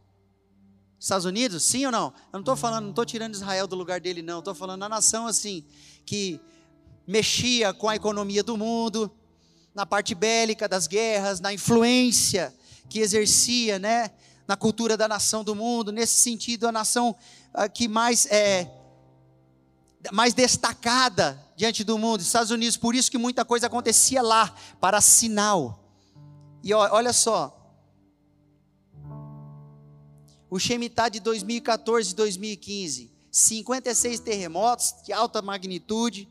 Estados Unidos? Sim ou não? Eu não estou falando, não estou tirando Israel do lugar dele, não. Estou falando a nação assim, que mexia com a economia do mundo, na parte bélica das guerras, na influência que exercia, né, na cultura da nação do mundo. Nesse sentido, a nação uh, que mais é mais destacada diante do mundo, Estados Unidos. Por isso que muita coisa acontecia lá para sinal. E olha só, o Shemitah de 2014 e 2015, 56 terremotos de alta magnitude,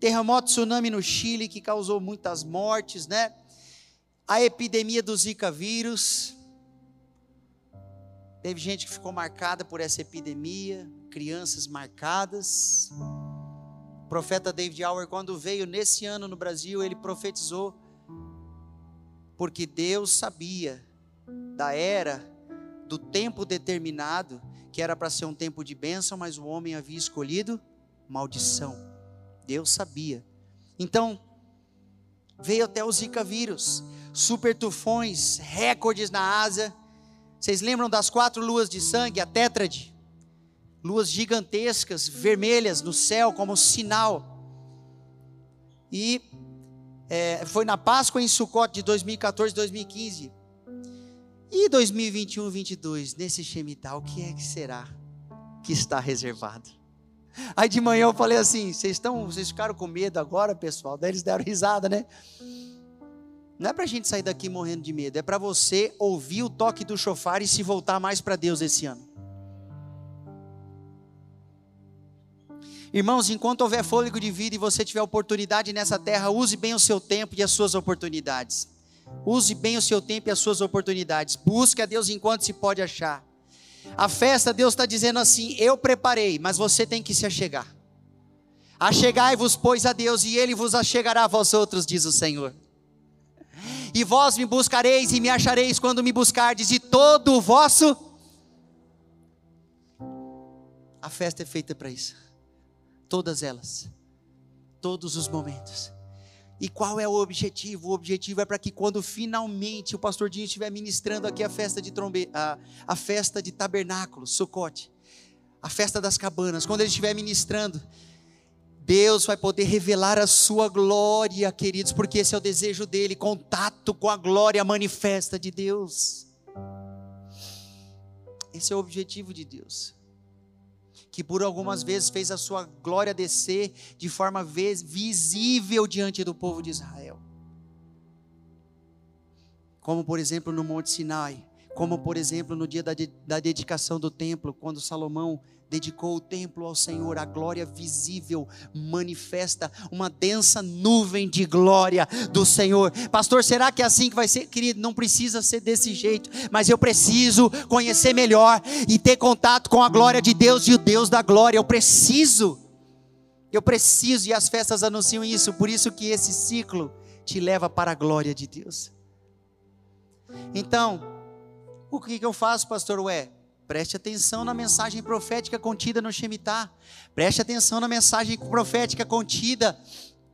terremoto, tsunami no Chile que causou muitas mortes, né? A epidemia do Zika vírus. Teve gente que ficou marcada por essa epidemia, crianças marcadas. O profeta David Auer, quando veio nesse ano no Brasil, ele profetizou, porque Deus sabia da era, do tempo determinado, que era para ser um tempo de bênção, mas o homem havia escolhido maldição. Deus sabia. Então, veio até o Zika vírus, super tufões, recordes na Ásia. Vocês lembram das quatro luas de sangue, a tétrade? Luas gigantescas, vermelhas no céu, como sinal. E é, foi na Páscoa em Sucote de 2014, 2015. E 2021, 2022, nesse Shemitah, o que é que será que está reservado? Aí de manhã eu falei assim: vocês estão, vocês ficaram com medo agora, pessoal? Daí eles deram risada, né? Não é para a gente sair daqui morrendo de medo, é para você ouvir o toque do chofar e se voltar mais para Deus esse ano. Irmãos, enquanto houver fôlego de vida e você tiver oportunidade nessa terra, use bem o seu tempo e as suas oportunidades. Use bem o seu tempo e as suas oportunidades. Busque a Deus enquanto se pode achar. A festa, Deus está dizendo assim: Eu preparei, mas você tem que se achegar. Achegai-vos, pois, a Deus, e Ele vos achegará a vós outros, diz o Senhor. E vós me buscareis e me achareis quando me buscardes de todo o vosso. A festa é feita para isso. Todas elas. Todos os momentos. E qual é o objetivo? O objetivo é para que quando finalmente o pastor Dinho estiver ministrando aqui a festa de trombe, a, a festa de tabernáculos, Sucote, a festa das cabanas, quando ele estiver ministrando, Deus vai poder revelar a sua glória, queridos, porque esse é o desejo dele, contato com a glória manifesta de Deus. Esse é o objetivo de Deus que por algumas vezes fez a sua glória descer de forma visível diante do povo de Israel. Como, por exemplo, no Monte Sinai, como, por exemplo, no dia da, de, da dedicação do templo, quando Salomão dedicou o templo ao Senhor, a glória visível manifesta uma densa nuvem de glória do Senhor. Pastor, será que é assim que vai ser? Querido, não precisa ser desse jeito, mas eu preciso conhecer melhor e ter contato com a glória de Deus e o Deus da glória. Eu preciso. Eu preciso e as festas anunciam isso, por isso que esse ciclo te leva para a glória de Deus. Então, o que, eu faço, pastor? Ué, Preste atenção na mensagem profética contida no Shemitah. Preste atenção na mensagem profética contida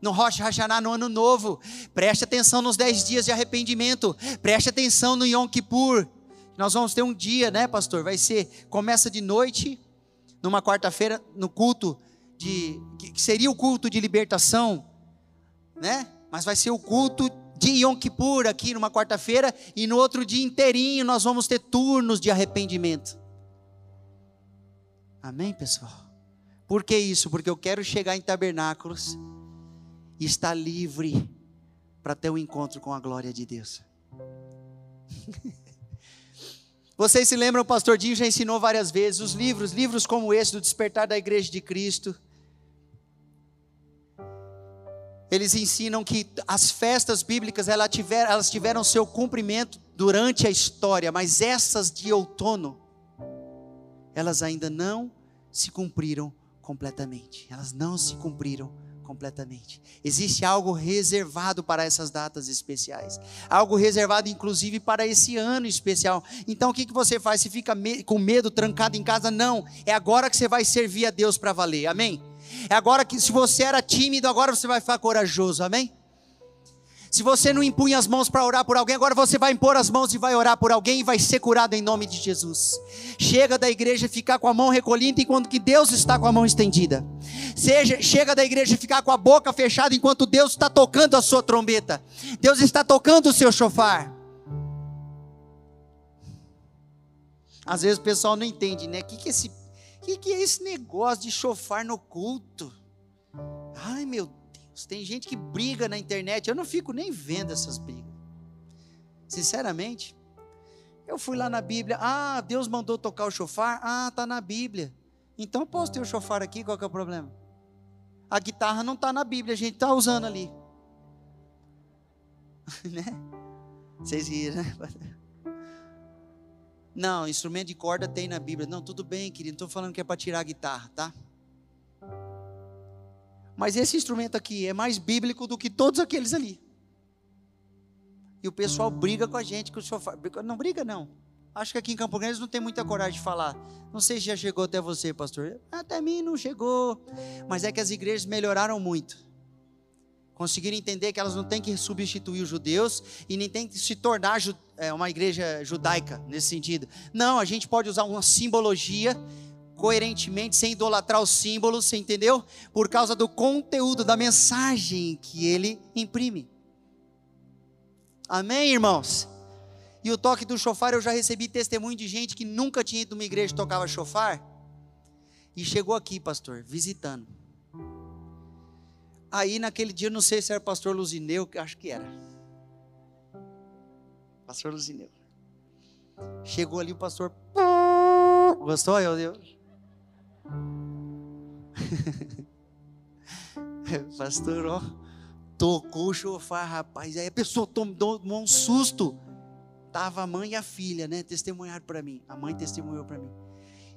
no Rosh Hashanah no ano novo. Preste atenção nos dez dias de arrependimento. Preste atenção no Yom Kippur. Nós vamos ter um dia, né, pastor? Vai ser, começa de noite, numa quarta-feira, no culto de, que seria o culto de libertação, né? Mas vai ser o culto de Yom Kippur aqui numa quarta-feira e no outro dia inteirinho nós vamos ter turnos de arrependimento. Amém, pessoal? Por que isso? Porque eu quero chegar em tabernáculos e estar livre para ter um encontro com a glória de Deus. Vocês se lembram, o pastor Dinho já ensinou várias vezes os livros, livros como esse do Despertar da Igreja de Cristo. Eles ensinam que as festas bíblicas elas tiveram, elas tiveram seu cumprimento durante a história, mas essas de outono, elas ainda não se cumpriram completamente. Elas não se cumpriram completamente. Existe algo reservado para essas datas especiais, algo reservado inclusive para esse ano especial. Então o que, que você faz? Você fica me com medo, trancado em casa? Não, é agora que você vai servir a Deus para valer, amém? É agora que, se você era tímido, agora você vai ficar corajoso, amém? Se você não impunha as mãos para orar por alguém, agora você vai impor as mãos e vai orar por alguém e vai ser curado em nome de Jesus. Chega da igreja ficar com a mão recolhida enquanto que Deus está com a mão estendida. Seja, chega da igreja ficar com a boca fechada enquanto Deus está tocando a sua trombeta. Deus está tocando o seu chofar. Às vezes o pessoal não entende, né? O que, que, esse, que, que é esse negócio de chofar no culto? Ai meu tem gente que briga na internet, eu não fico nem vendo essas brigas. Sinceramente, eu fui lá na Bíblia, ah, Deus mandou tocar o chofar, ah, tá na Bíblia. Então posso ter o chofar aqui, qual que é o problema? A guitarra não está na Bíblia, a gente está usando ali. né? Vocês riram, né? Não, instrumento de corda tem na Bíblia. Não, tudo bem, querido. Estou falando que é para tirar a guitarra, tá? Mas esse instrumento aqui é mais bíblico do que todos aqueles ali. E o pessoal briga com a gente que o sofá. Não briga, não. Acho que aqui em Campo Grande não tem muita coragem de falar. Não sei se já chegou até você, pastor. Até mim não chegou. Mas é que as igrejas melhoraram muito. Conseguiram entender que elas não têm que substituir os judeus e nem têm que se tornar é, uma igreja judaica nesse sentido. Não, a gente pode usar uma simbologia coerentemente, sem idolatrar os símbolos, você entendeu? Por causa do conteúdo, da mensagem que ele imprime. Amém, irmãos? E o toque do chofar, eu já recebi testemunho de gente que nunca tinha ido numa igreja que tocava chofar. E chegou aqui, pastor, visitando. Aí naquele dia, não sei se era pastor Luzineu, acho que era. Pastor Luzineu. Chegou ali o pastor. Gostou, meu Deus? Pastor, ó, tocou o chofar, rapaz. Aí a pessoa tomou, tomou um susto. Tava a mãe e a filha, né? Testemunharam para mim. A mãe testemunhou para mim.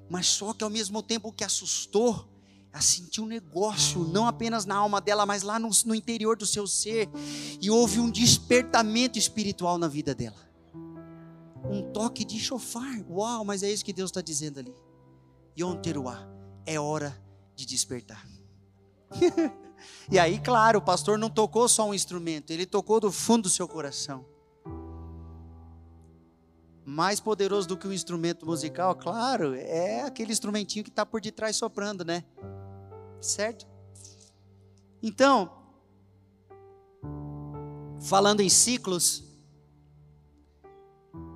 Mas só que ao mesmo tempo que assustou, ela sentiu um negócio, não apenas na alma dela, mas lá no, no interior do seu ser. E houve um despertamento espiritual na vida dela. Um toque de chofar. Uau, mas é isso que Deus está dizendo ali. Yom Teruah é hora de despertar. E aí, claro, o pastor não tocou só um instrumento, ele tocou do fundo do seu coração. Mais poderoso do que um instrumento musical, claro, é aquele instrumentinho que está por detrás soprando, né? Certo? Então, falando em ciclos,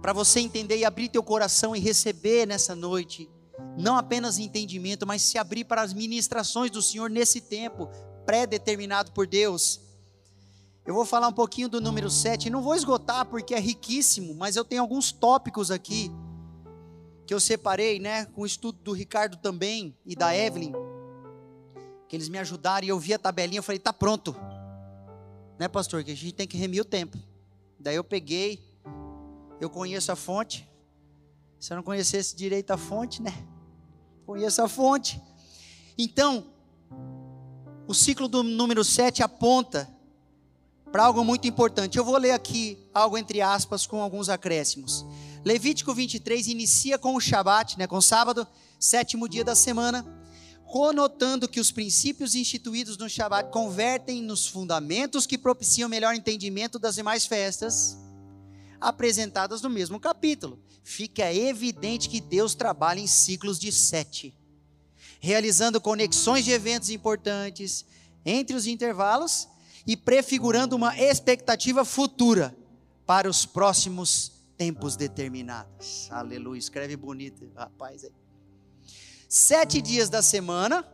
para você entender e abrir teu coração e receber nessa noite, não apenas entendimento, mas se abrir para as ministrações do Senhor nesse tempo pré-determinado por Deus. Eu vou falar um pouquinho do número 7, não vou esgotar porque é riquíssimo, mas eu tenho alguns tópicos aqui que eu separei, né, com o estudo do Ricardo também e da Evelyn, eles me ajudaram e eu vi a tabelinha, eu falei, tá pronto. Né, pastor, que a gente tem que remir o tempo. Daí eu peguei, eu conheço a fonte. Se eu não conhecesse direito a fonte, né? Conheço a fonte. Então, o ciclo do número 7 aponta para algo muito importante. Eu vou ler aqui algo entre aspas com alguns acréscimos. Levítico 23 inicia com o Shabat, né, com o sábado, sétimo dia da semana, conotando que os princípios instituídos no Shabat convertem nos fundamentos que propiciam melhor entendimento das demais festas apresentadas no mesmo capítulo. Fica evidente que Deus trabalha em ciclos de sete, realizando conexões de eventos importantes entre os intervalos e prefigurando uma expectativa futura para os próximos tempos determinados. Aleluia, escreve bonito, rapaz. Aí. Sete dias da semana,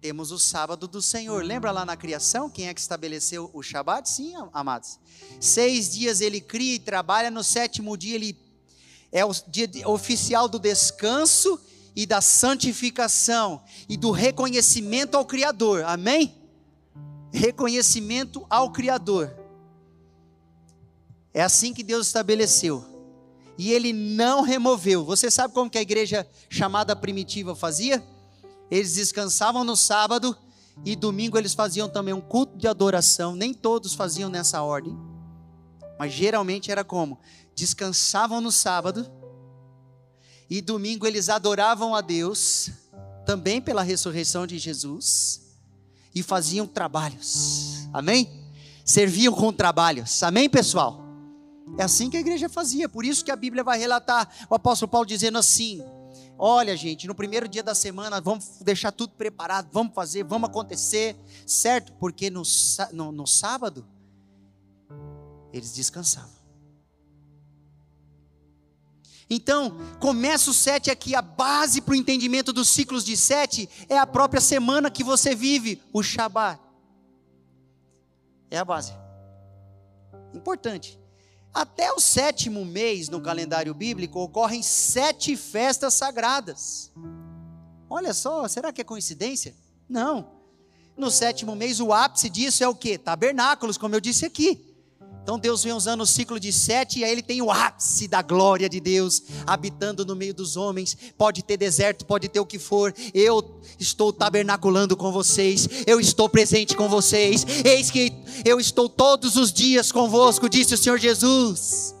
temos o sábado do Senhor. Lembra lá na criação quem é que estabeleceu o Shabat? Sim, amados. Seis dias ele cria e trabalha, no sétimo dia ele é o dia oficial do descanso e da santificação e do reconhecimento ao Criador. Amém? reconhecimento ao Criador. É assim que Deus estabeleceu. E ele não removeu. Você sabe como que a igreja chamada primitiva fazia? Eles descansavam no sábado e domingo eles faziam também um culto de adoração. Nem todos faziam nessa ordem. Mas geralmente era como? Descansavam no sábado e domingo eles adoravam a Deus, também pela ressurreição de Jesus e faziam trabalhos. Amém? Serviam com trabalhos. Amém, pessoal? É assim que a igreja fazia. Por isso que a Bíblia vai relatar o apóstolo Paulo dizendo assim: Olha, gente, no primeiro dia da semana, vamos deixar tudo preparado, vamos fazer, vamos acontecer, certo? Porque no, no, no sábado, eles descansavam. Então, começa o sete aqui, a base para o entendimento dos ciclos de sete é a própria semana que você vive, o Shabat. É a base. Importante. Até o sétimo mês no calendário bíblico ocorrem sete festas sagradas. Olha só, será que é coincidência? Não. No sétimo mês, o ápice disso é o que? Tabernáculos, como eu disse aqui. Então Deus vem usando o ciclo de sete, e aí ele tem o ápice da glória de Deus, habitando no meio dos homens. Pode ter deserto, pode ter o que for. Eu estou tabernaculando com vocês, eu estou presente com vocês. Eis que eu estou todos os dias convosco, disse o Senhor Jesus.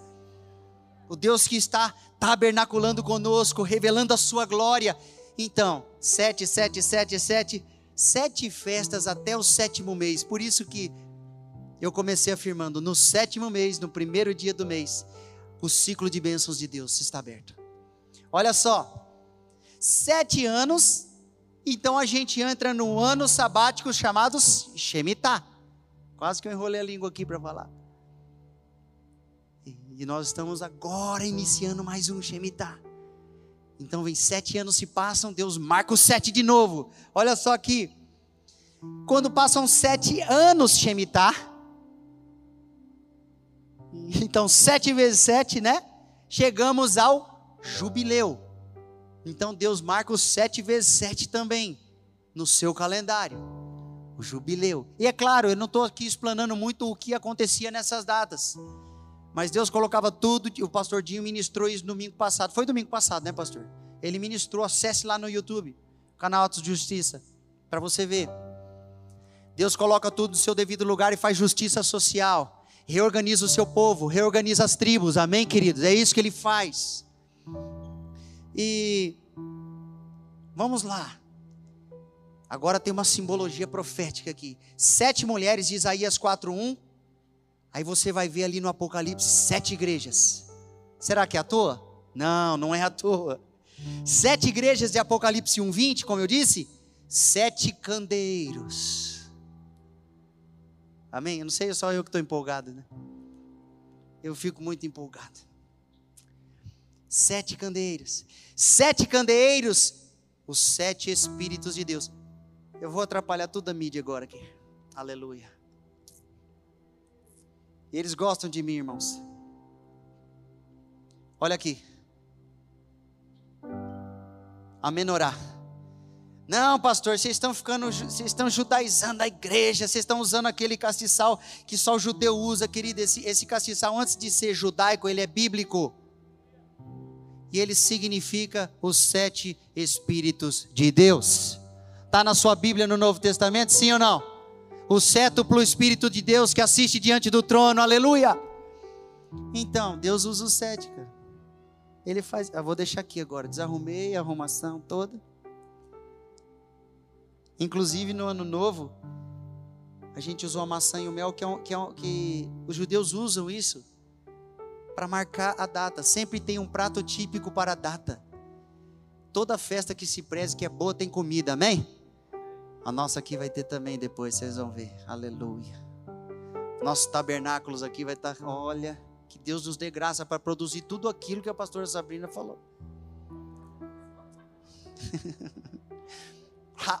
O Deus que está tabernaculando conosco, revelando a sua glória. Então, sete, sete, sete, sete, sete festas até o sétimo mês. Por isso que eu comecei afirmando: no sétimo mês, no primeiro dia do mês, o ciclo de bênçãos de Deus está aberto. Olha só, sete anos, então a gente entra no ano sabático chamado Shemitah. Quase que eu enrolei a língua aqui para falar. E nós estamos agora iniciando mais um Shemitah. Então vem sete anos se passam, Deus marca o sete de novo. Olha só aqui. Quando passam sete anos Shemitah, então, sete vezes sete, né? Chegamos ao jubileu. Então, Deus marca os sete vezes sete também no seu calendário. O jubileu. E é claro, eu não estou aqui explanando muito o que acontecia nessas datas. Mas Deus colocava tudo. O pastor Dinho ministrou isso domingo passado. Foi domingo passado, né, pastor? Ele ministrou. Acesse lá no YouTube, canal Atos de Justiça, para você ver. Deus coloca tudo no seu devido lugar e faz justiça social reorganiza o seu povo, reorganiza as tribos, amém, queridos? É isso que ele faz. E vamos lá. Agora tem uma simbologia profética aqui. Sete mulheres de Isaías 4:1. Aí você vai ver ali no Apocalipse sete igrejas. Será que é à toa? Não, não é à toa. Sete igrejas de Apocalipse 1:20, como eu disse, sete candeeiros. Amém? Eu não sei, é só eu que estou empolgado, né? Eu fico muito empolgado. Sete candeeiros. Sete candeeiros, os sete Espíritos de Deus. Eu vou atrapalhar toda a mídia agora aqui. Aleluia. Eles gostam de mim, irmãos. Olha aqui. A menorá. Não, pastor, vocês estão ficando, vocês estão judaizando a igreja, vocês estão usando aquele castiçal que só o judeu usa, querido. Esse, esse castiçal, antes de ser judaico, ele é bíblico. E ele significa os sete Espíritos de Deus. Está na sua Bíblia no Novo Testamento, sim ou não? O sétuplo Espírito de Deus que assiste diante do trono, aleluia. Então, Deus usa o sete, cara. Ele faz, eu vou deixar aqui agora, desarrumei a arrumação toda. Inclusive no ano novo, a gente usou a maçã e o mel, que, é um, que, é um, que os judeus usam isso para marcar a data. Sempre tem um prato típico para a data. Toda festa que se preze que é boa tem comida, amém? A nossa aqui vai ter também depois, vocês vão ver. Aleluia. Nossos tabernáculos aqui vai estar, olha, que Deus nos dê graça para produzir tudo aquilo que a pastora Sabrina falou.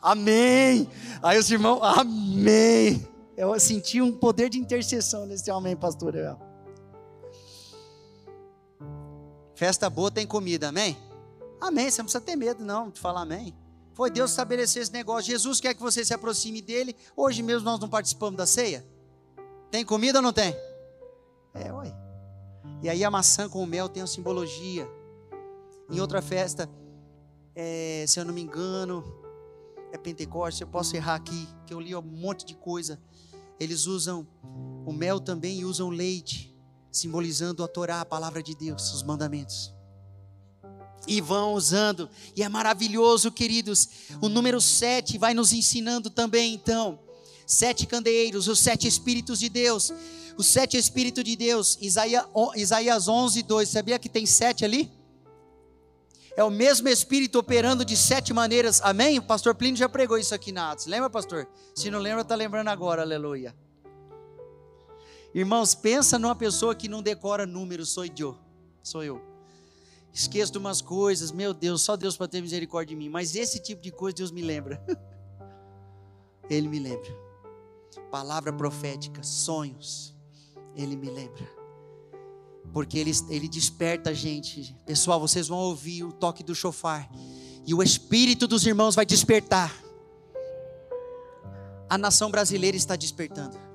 amém. Aí os irmãos, amém. Eu senti um poder de intercessão nesse amém, pastor. Festa boa tem comida, amém? Amém. Você não precisa ter medo, não, de falar amém. Foi Deus estabelecer esse negócio. Jesus quer que você se aproxime dele. Hoje mesmo nós não participamos da ceia. Tem comida ou não tem? É, ué. E aí a maçã com o mel tem uma simbologia. Em outra festa, é, se eu não me engano, é Pentecostes, eu posso errar aqui, que eu li um monte de coisa. Eles usam o mel também e usam leite, simbolizando a Torá, a palavra de Deus, os mandamentos e vão usando. E é maravilhoso, queridos. O número 7 vai nos ensinando também, então. Sete candeeiros, os sete Espíritos de Deus. Os sete Espíritos de Deus. Isaías, Isaías 11, 2. Sabia que tem sete ali? É o mesmo Espírito operando de sete maneiras. Amém? O pastor Plínio já pregou isso aqui na Atos. Lembra, pastor? Se não lembra, está lembrando agora. Aleluia. Irmãos, pensa numa pessoa que não decora números. Sou eu. Sou eu esqueço de umas coisas, meu Deus, só Deus para ter misericórdia de mim. Mas esse tipo de coisa Deus me lembra. Ele me lembra. Palavra profética, sonhos, Ele me lembra. Porque Ele, ele desperta a gente. Pessoal, vocês vão ouvir o toque do chofar. E o espírito dos irmãos vai despertar. A nação brasileira está despertando.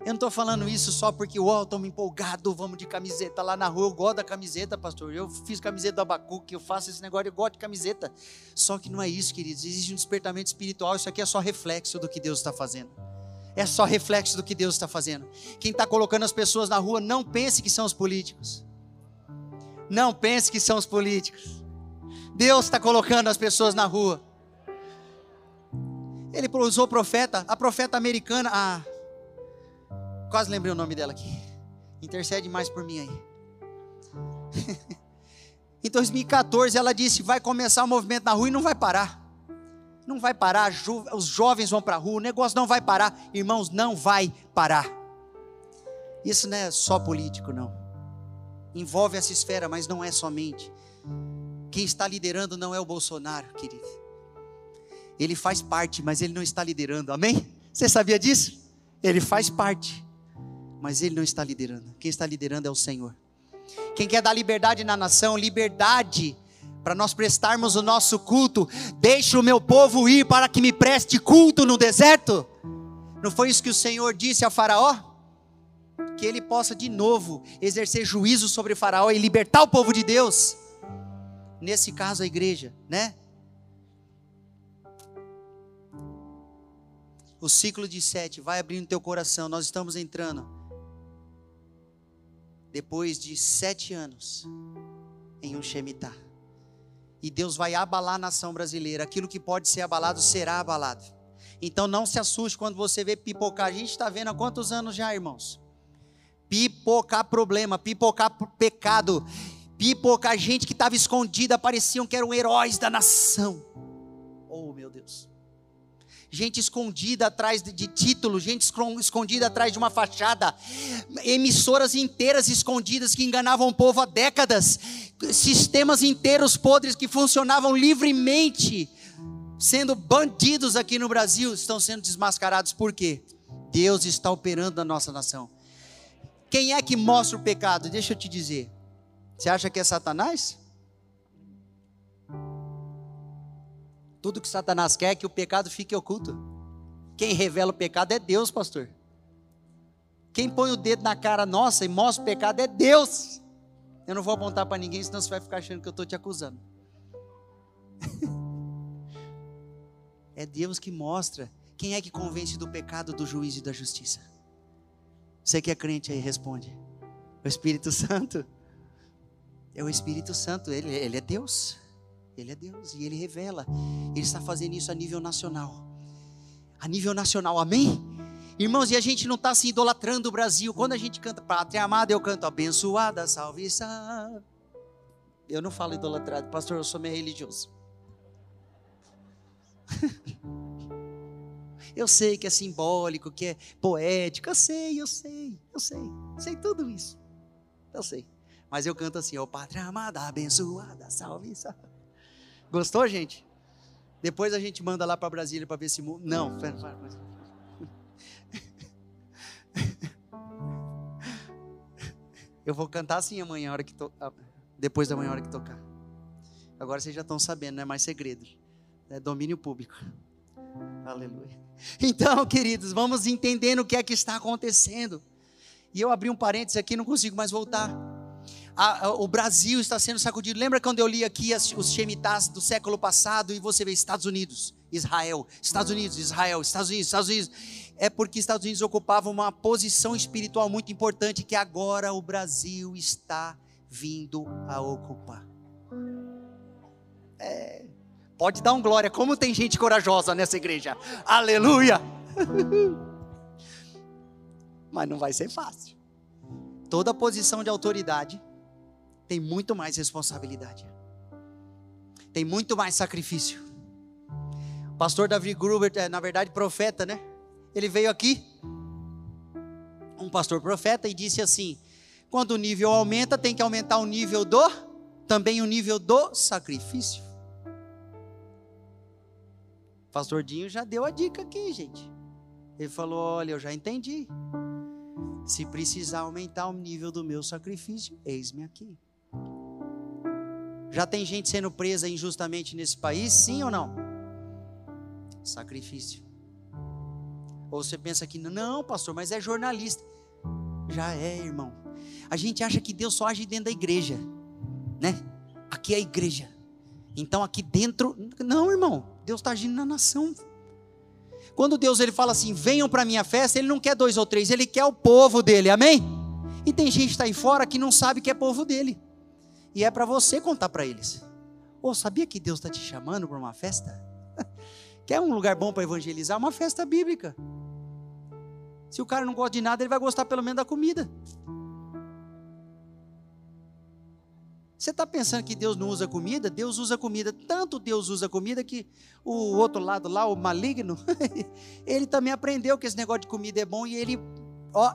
Eu não estou falando isso só porque, ó, oh, estamos empolgados, vamos de camiseta lá na rua. Eu gosto da camiseta, pastor. Eu fiz camiseta do Abacuque, eu faço esse negócio, eu gosto de camiseta. Só que não é isso, queridos. Existe um despertamento espiritual. Isso aqui é só reflexo do que Deus está fazendo. É só reflexo do que Deus está fazendo. Quem está colocando as pessoas na rua, não pense que são os políticos. Não pense que são os políticos. Deus está colocando as pessoas na rua. Ele usou profeta, a profeta americana, ah, Quase lembrei o nome dela aqui. Intercede mais por mim aí. em 2014 ela disse: vai começar o movimento na rua e não vai parar. Não vai parar, os jovens vão para a rua, o negócio não vai parar. Irmãos, não vai parar. Isso não é só político, não. Envolve essa esfera, mas não é somente. Quem está liderando não é o Bolsonaro, querido. Ele faz parte, mas ele não está liderando, amém? Você sabia disso? Ele faz parte mas ele não está liderando. Quem está liderando é o Senhor. Quem quer dar liberdade na nação, liberdade para nós prestarmos o nosso culto, deixe o meu povo ir para que me preste culto no deserto. Não foi isso que o Senhor disse a Faraó? Que ele possa de novo exercer juízo sobre Faraó e libertar o povo de Deus. Nesse caso, a igreja, né? O ciclo de sete vai abrindo teu coração. Nós estamos entrando depois de sete anos em um Shemitah. E Deus vai abalar a nação brasileira. Aquilo que pode ser abalado será abalado. Então não se assuste quando você vê pipocar. A gente está vendo há quantos anos já, irmãos? Pipocar problema, pipocar pecado, pipocar gente que estava escondida, pareciam que eram heróis da nação. Oh, meu Deus gente escondida atrás de títulos, gente escondida atrás de uma fachada, emissoras inteiras escondidas que enganavam o povo há décadas, sistemas inteiros podres que funcionavam livremente, sendo bandidos aqui no Brasil, estão sendo desmascarados. Por quê? Deus está operando na nossa nação. Quem é que mostra o pecado? Deixa eu te dizer. Você acha que é Satanás? Tudo que Satanás quer é que o pecado fique oculto. Quem revela o pecado é Deus, pastor. Quem põe o dedo na cara nossa e mostra o pecado é Deus. Eu não vou apontar para ninguém, senão você vai ficar achando que eu estou te acusando. é Deus que mostra. Quem é que convence do pecado, do juízo e da justiça? Você que é crente aí, responde. O Espírito Santo. É o Espírito Santo, ele, ele é Deus. Ele é Deus e ele revela. Ele está fazendo isso a nível nacional. A nível nacional, amém? Irmãos, e a gente não está se idolatrando o Brasil. Quando a gente canta Pátria Amada, eu canto abençoada, salve, salve. Eu não falo idolatrado, pastor, eu sou meio religioso. eu sei que é simbólico, que é poético, eu sei, eu sei, eu sei, sei tudo isso. Eu sei. Mas eu canto assim, ó, Pátria Amada, abençoada, salve, salve. Gostou, gente? Depois a gente manda lá para Brasília para ver se. Não. Eu vou cantar assim amanhã, hora que to... depois da manhã, hora que tocar. Agora vocês já estão sabendo, não é mais segredo. É domínio público. Aleluia. Então, queridos, vamos entendendo o que é que está acontecendo. E eu abri um parênteses aqui, não consigo mais voltar a, a, o Brasil está sendo sacudido. Lembra quando eu li aqui as, os Shemitahs do século passado e você vê Estados Unidos, Israel, Estados Unidos, Israel, Estados Unidos, Estados Unidos. É porque Estados Unidos ocupava uma posição espiritual muito importante que agora o Brasil está vindo a ocupar. É, pode dar um glória, como tem gente corajosa nessa igreja. Aleluia! Mas não vai ser fácil. Toda posição de autoridade tem muito mais responsabilidade, tem muito mais sacrifício. O pastor Davi Gruber, é, na verdade, profeta, né? Ele veio aqui, um pastor profeta, e disse assim: quando o nível aumenta, tem que aumentar o nível do, também o nível do sacrifício. O pastor Dinho já deu a dica aqui, gente. Ele falou: olha, eu já entendi. Se precisar aumentar o nível do meu sacrifício, eis-me aqui. Já tem gente sendo presa injustamente nesse país, sim ou não? Sacrifício. Ou você pensa que não, pastor, mas é jornalista. Já é, irmão. A gente acha que Deus só age dentro da igreja, né? Aqui é a igreja. Então aqui dentro, não, irmão. Deus está agindo na nação. Quando Deus ele fala assim, venham para minha festa, ele não quer dois ou três, ele quer o povo dele, amém? E tem gente que está aí fora que não sabe que é povo dele. E é para você contar para eles. Ou oh, sabia que Deus está te chamando para uma festa? Quer um lugar bom para evangelizar? Uma festa bíblica. Se o cara não gosta de nada, ele vai gostar pelo menos da comida. Você está pensando que Deus não usa comida? Deus usa comida. Tanto Deus usa comida que o outro lado lá, o maligno, ele também aprendeu que esse negócio de comida é bom e ele, ó,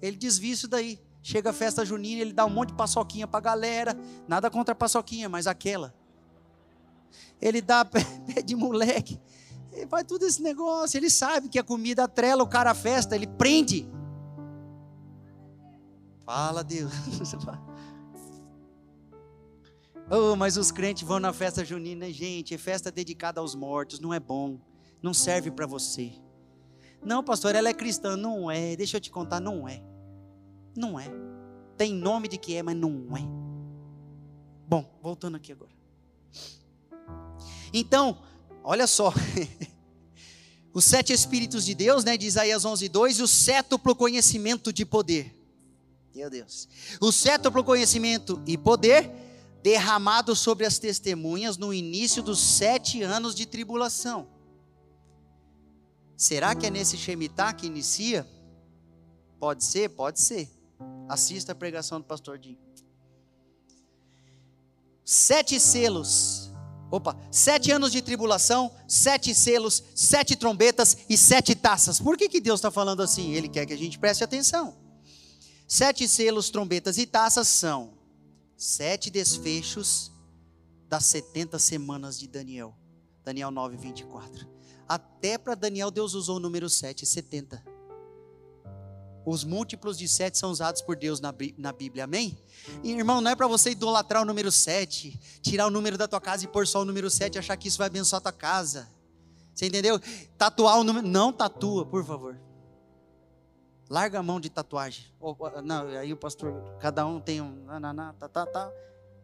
ele desvia isso daí. Chega a festa junina, ele dá um monte de paçoquinha para galera. Nada contra a paçoquinha, mas aquela. Ele dá pé de moleque. Ele faz tudo esse negócio. Ele sabe que a comida atrela o cara à festa, ele prende. Fala, Deus. oh, mas os crentes vão na festa junina, gente. É festa dedicada aos mortos, não é bom. Não serve para você. Não, pastor, ela é cristã. Não é. Deixa eu te contar, não é. Não é. Tem nome de que é, mas não é. Bom, voltando aqui agora. Então, olha só. Os sete Espíritos de Deus, né, de Isaías 11, 2, e o sétuplo conhecimento de poder. Meu Deus. O sétuplo conhecimento e poder derramado sobre as testemunhas no início dos sete anos de tribulação. Será que é nesse Shemitah que inicia? Pode ser, pode ser. Assista a pregação do pastor Dinho. Sete selos. Opa, sete anos de tribulação, sete selos, sete trombetas e sete taças. Por que, que Deus está falando assim? Ele quer que a gente preste atenção. Sete selos, trombetas e taças são sete desfechos das 70 semanas de Daniel. Daniel 9, 24. Até para Daniel, Deus usou o número 7, 70. Os múltiplos de 7 são usados por Deus na, na Bíblia, amém? E, irmão, não é para você idolatrar o número 7, tirar o número da tua casa e pôr só o número 7 e achar que isso vai abençoar a tua casa. Você entendeu? Tatuar o número. Não tatua, por favor. Larga a mão de tatuagem. Não, aí o pastor, cada um tem um. Tá, tá, tá.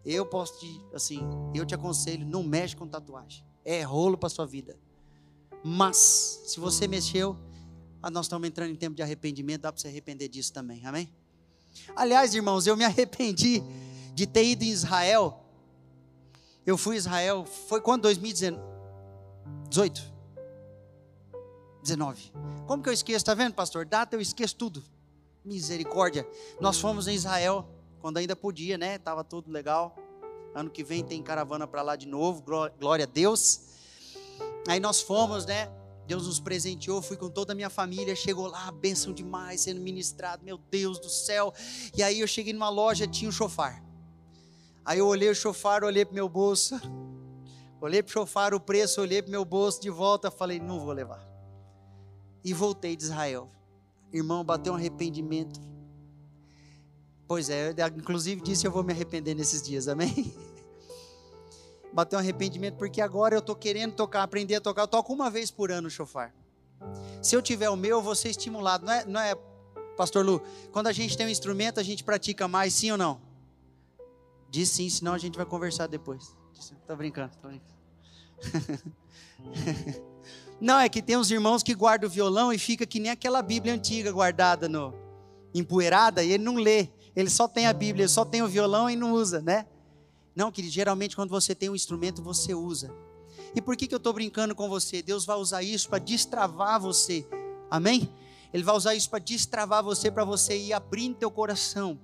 Eu posso te, assim, eu te aconselho, não mexe com tatuagem. É rolo para sua vida. Mas, se você mexeu, ah, nós estamos entrando em tempo de arrependimento, dá para você arrepender disso também, amém? Aliás, irmãos, eu me arrependi de ter ido em Israel. Eu fui em Israel, foi quando? 2018? 19. Como que eu esqueço? Está vendo, pastor? Data eu esqueço tudo. Misericórdia. Nós fomos em Israel, quando ainda podia, né? Tava tudo legal. Ano que vem tem caravana para lá de novo, glória a Deus. Aí nós fomos, né? Deus nos presenteou, fui com toda a minha família, chegou lá, bênção demais, sendo ministrado, meu Deus do céu. E aí eu cheguei numa loja, tinha um chofar. Aí eu olhei o chofar, olhei pro meu bolso, olhei pro chofar o preço, olhei pro meu bolso de volta, falei, não vou levar. E voltei de Israel. Irmão, bateu um arrependimento. Pois é, inclusive disse eu vou me arrepender nesses dias, amém? Bateu um arrependimento, porque agora eu estou querendo tocar, aprender a tocar. Eu toco uma vez por ano o chofar. Se eu tiver o meu, eu vou ser estimulado. Não é, não é, Pastor Lu? Quando a gente tem um instrumento, a gente pratica mais, sim ou não? Diz sim, senão a gente vai conversar depois. Estou brincando, tô brincando. Não, é que tem uns irmãos que guardam o violão e fica que nem aquela Bíblia antiga guardada no empoeirada e ele não lê. Ele só tem a Bíblia, ele só tem o violão e não usa, né? Não, que geralmente quando você tem um instrumento, você usa. E por que, que eu estou brincando com você? Deus vai usar isso para destravar você. Amém? Ele vai usar isso para destravar você, para você ir abrindo teu coração.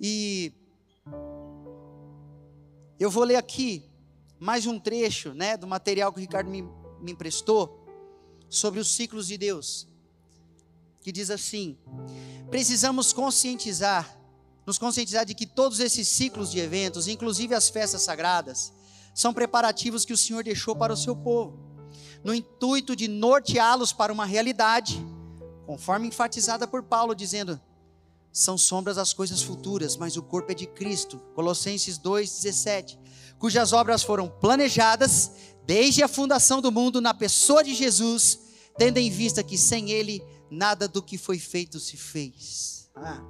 E eu vou ler aqui mais um trecho, né, do material que o Ricardo me, me emprestou sobre os ciclos de Deus. Que diz assim: Precisamos conscientizar nos conscientizar de que todos esses ciclos de eventos, inclusive as festas sagradas, são preparativos que o Senhor deixou para o seu povo, no intuito de norteá-los para uma realidade, conforme enfatizada por Paulo, dizendo: são sombras das coisas futuras, mas o corpo é de Cristo. Colossenses 2,17. Cujas obras foram planejadas desde a fundação do mundo na pessoa de Jesus, tendo em vista que sem Ele nada do que foi feito se fez. Ah.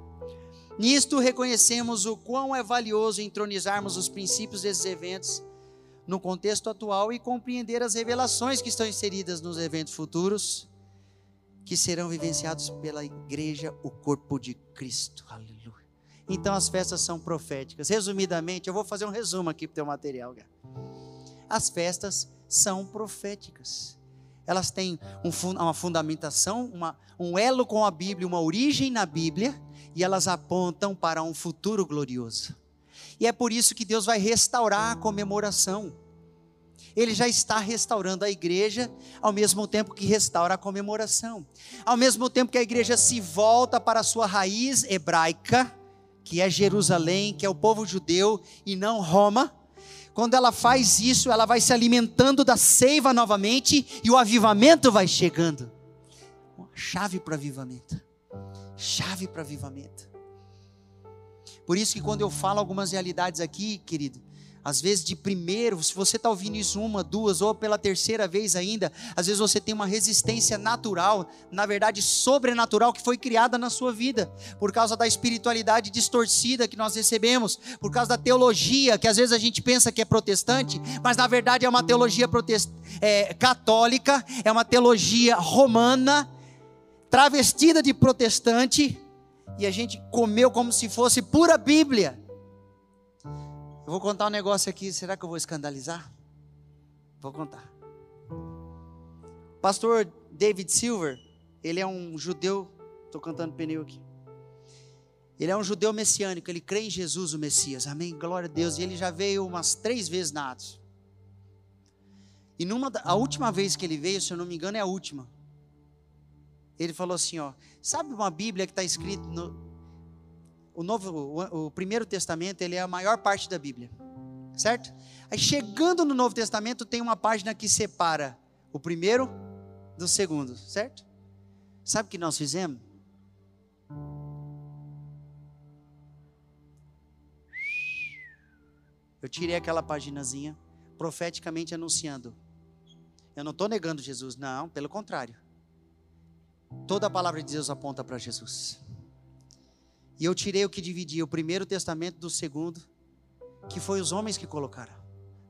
Nisto reconhecemos o quão é valioso entronizarmos os princípios desses eventos no contexto atual e compreender as revelações que estão inseridas nos eventos futuros, que serão vivenciados pela igreja, o corpo de Cristo. Aleluia. Então as festas são proféticas. Resumidamente, eu vou fazer um resumo aqui para o teu material. As festas são proféticas. Elas têm um, uma fundamentação, uma, um elo com a Bíblia, uma origem na Bíblia e elas apontam para um futuro glorioso. E é por isso que Deus vai restaurar a comemoração. Ele já está restaurando a igreja, ao mesmo tempo que restaura a comemoração. Ao mesmo tempo que a igreja se volta para a sua raiz hebraica, que é Jerusalém, que é o povo judeu e não Roma. Quando ela faz isso, ela vai se alimentando da seiva novamente e o avivamento vai chegando. Uma chave para o avivamento chave para avivamento. Por isso que quando eu falo algumas realidades aqui, querido, às vezes de primeiro, se você está ouvindo isso uma, duas ou pela terceira vez ainda, às vezes você tem uma resistência natural, na verdade sobrenatural, que foi criada na sua vida, por causa da espiritualidade distorcida que nós recebemos, por causa da teologia, que às vezes a gente pensa que é protestante, mas na verdade é uma teologia protest... é, católica, é uma teologia romana, travestida de protestante, e a gente comeu como se fosse pura Bíblia. Eu vou contar um negócio aqui, será que eu vou escandalizar? Vou contar. Pastor David Silver, ele é um judeu, estou cantando pneu aqui. Ele é um judeu messiânico, ele crê em Jesus, o Messias, amém? Glória a Deus. E ele já veio umas três vezes na Atos. E numa, a última vez que ele veio, se eu não me engano, é a última. Ele falou assim: ó, sabe uma Bíblia que está escrito no. O, novo, o, o Primeiro Testamento, ele é a maior parte da Bíblia, certo? Aí chegando no Novo Testamento, tem uma página que separa o primeiro do segundo, certo? Sabe o que nós fizemos? Eu tirei aquela paginazinha, profeticamente anunciando. Eu não estou negando Jesus, não, pelo contrário. Toda a palavra de Deus aponta para Jesus. E eu tirei o que dividia o primeiro testamento do segundo, que foi os homens que colocaram.